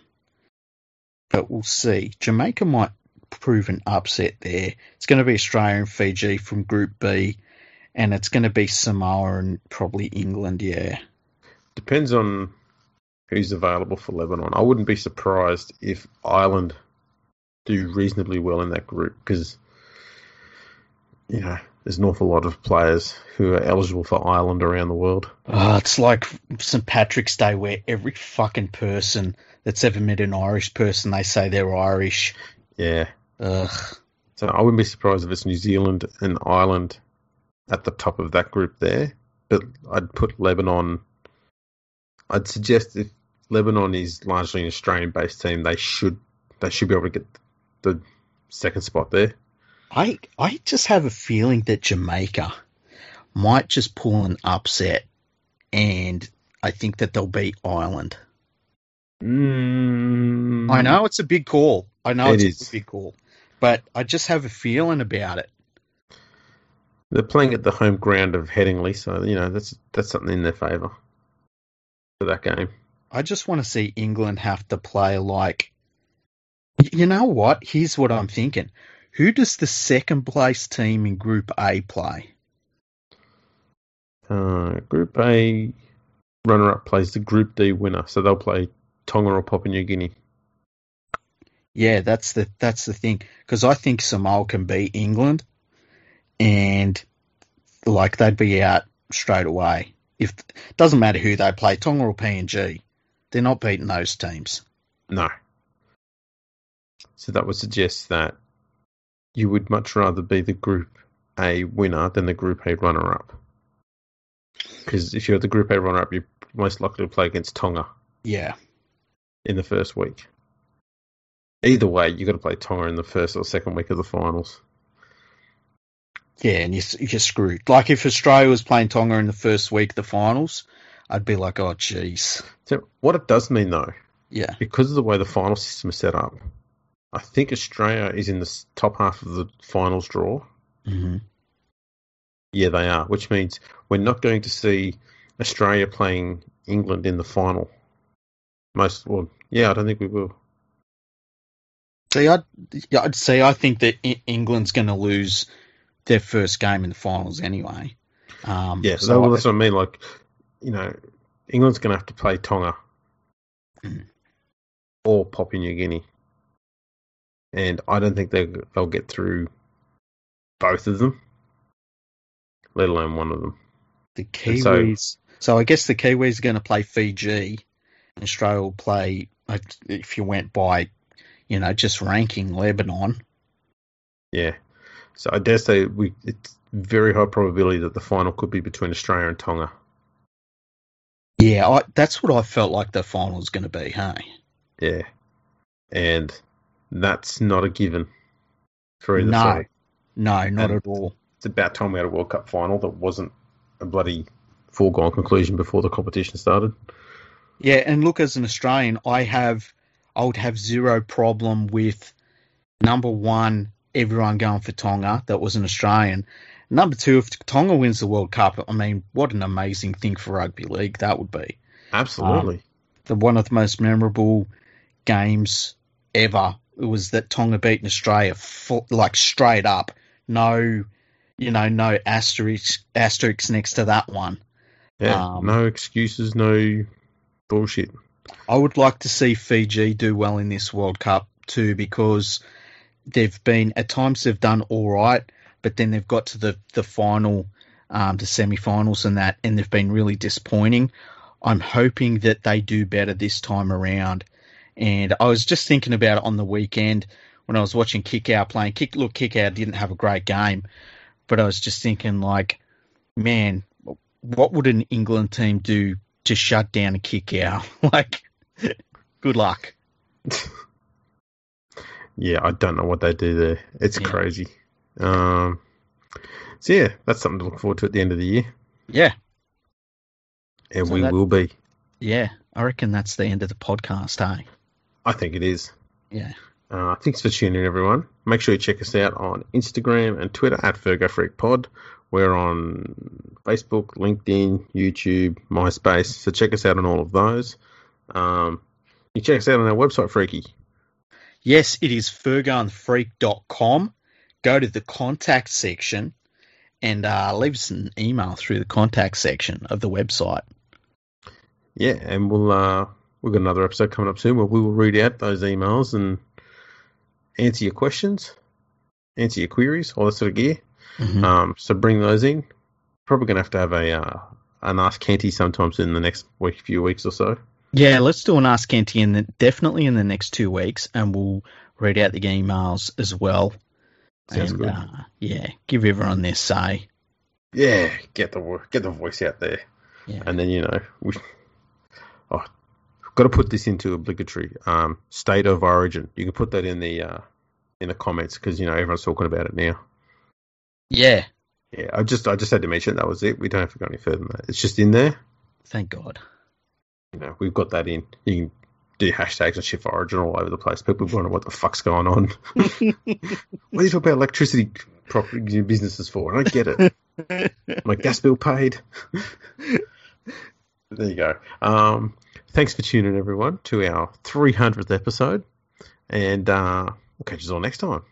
but we'll see. Jamaica might prove an upset there. It's going to be Australia and Fiji from Group B, and it's going to be Samoa and probably England. Yeah, depends on who's available for Lebanon. I wouldn't be surprised if Ireland do reasonably well in that group because you know there's an awful lot of players who are eligible for Ireland around the world. Oh, it's like St. Patrick's Day where every fucking person that's ever met an Irish person, they say they're Irish. Yeah, Ugh. so I wouldn't be surprised if it's New Zealand and Ireland at the top of that group there. But I'd put Lebanon. I'd suggest if Lebanon is largely an Australian-based team, they should they should be able to get the second spot there. I I just have a feeling that Jamaica might just pull an upset, and I think that they'll beat Ireland. Mm, I know it's a big call. I know It it's is. a big call, but I just have a feeling about it. They're playing at the home ground of Headingley, so you know that's that's something in their favour for that game. I just want to see England have to play like. You know what? Here's what I'm thinking. Who does the second place team in Group A play? Uh, Group A runner-up plays the Group D winner, so they'll play Tonga or Papua New Guinea. Yeah, that's the that's the thing because I think Samoa can beat England, and like they'd be out straight away. If doesn't matter who they play, Tonga or PNG, they're not beating those teams. No. So that would suggest that you would much rather be the Group A winner than the Group A runner up. Because if you're the Group A runner up, you're most likely to play against Tonga Yeah, in the first week. Either way, you've got to play Tonga in the first or second week of the finals. yeah, and you're, you're screwed. Like if Australia was playing Tonga in the first week of the finals, I'd be like, oh, jeez. So what it does mean though, Yeah, because of the way the final system is set up, I think Australia is in the top half of the finals draw. hmm Yeah, they are, which means we're not going to see Australia playing England in the final. Most, well, yeah, I don't think we will. See, I'd, I'd say I think that England's going to lose their first game in the finals anyway. Um, Yeah, so so I- that's what I mean. Like, you know, England's going to have to play Tonga Mm. or Papua New Guinea, and I don't think they they'll get through both of them, let alone one of them. the And so- Kiwis. So, I guess the Kiwis are going to play Fiji, and Australia will play. Uh, if you went by, you know, just ranking Lebanon. Yeah, so I dare say we it's very high probability that the final could be between Australia and Tonga. Yeah, I, that's what I felt like the final was going to be. Hey, Yeah, and that's not a given for either No. side. no, not And- at all. It's about time we had a World Cup final that wasn't a bloody foregone conclusion before the competition started. Yeah, and look, as an Australian, I have, I would have zero problem with number one, everyone going for Tonga. That was an Australian. Number two, if Tonga wins the World Cup, I mean, what an amazing thing for rugby league that would be. Absolutely. Um, the one of the most memorable games ever was that Tonga beaten Australia, fo- like straight up. No, you know, no asterisk asterisks next to that one. yeah. um, no excuses, no bullshit. I would like to see Fiji do well in this World Cup too because they've been at times they've done all right, but then they've got to the the final, um, the semi-finals and that, and they've been really disappointing. I'm hoping that they do better this time around. And I was just thinking about it on the weekend when I was watching Kikau playing. Kick look, Kikau didn't have a great game, but I was just thinking like, man, what would an England team do to shut down a Kikau? like, good luck. Yeah, I don't know what they do there. It's Yeah. crazy. Um, so yeah, that's something to look forward to at the end of the year, Yeah, and So we that- will be. yeah. I reckon that's the end of the podcast, eh? I think it is. Yeah. Uh, thanks for tuning in, everyone. Make sure you check us out on Instagram and Twitter at FergoFreakPod. We're on Facebook, LinkedIn, YouTube, MySpace. So check us out on all of those. Um, you check us out on our website, Freaky. Yes, it is fergunfreak.com. Go to the contact section and uh, leave us an email through the contact section of the website. Yeah, and we'll uh, we've got another episode coming up soon where we will read out those emails and answer your questions, answer your queries, all that sort of gear. Mhm. Um, so bring those in. Probably gonna have to have a uh, an Ask Kenty sometimes in the next week, few weeks or so. Yeah, let's do an Ask Kenty in the, definitely in the next two weeks, and we'll read out the emails as well. Sounds and good. Uh, yeah, give everyone their say. Yeah, get the get the voice out there, Yeah. and then you know we. Oh, got to put this into obligatory um, state of origin. You can put that in the uh, in the comments because you know everyone's talking about it now. Yeah, Yeah, I just I just had to mention that was it. We don't have to go any further than that. It's just in there. thank God. You know, we've got that in. You can do hashtags and shit for Origin all over the place. People wonder what the fuck's going on. what are you talking about electricity property businesses for? I don't get it. My gas bill paid. there you go. Um, thanks for tuning in, everyone, to our 300th episode. And uh, we'll catch you all next time.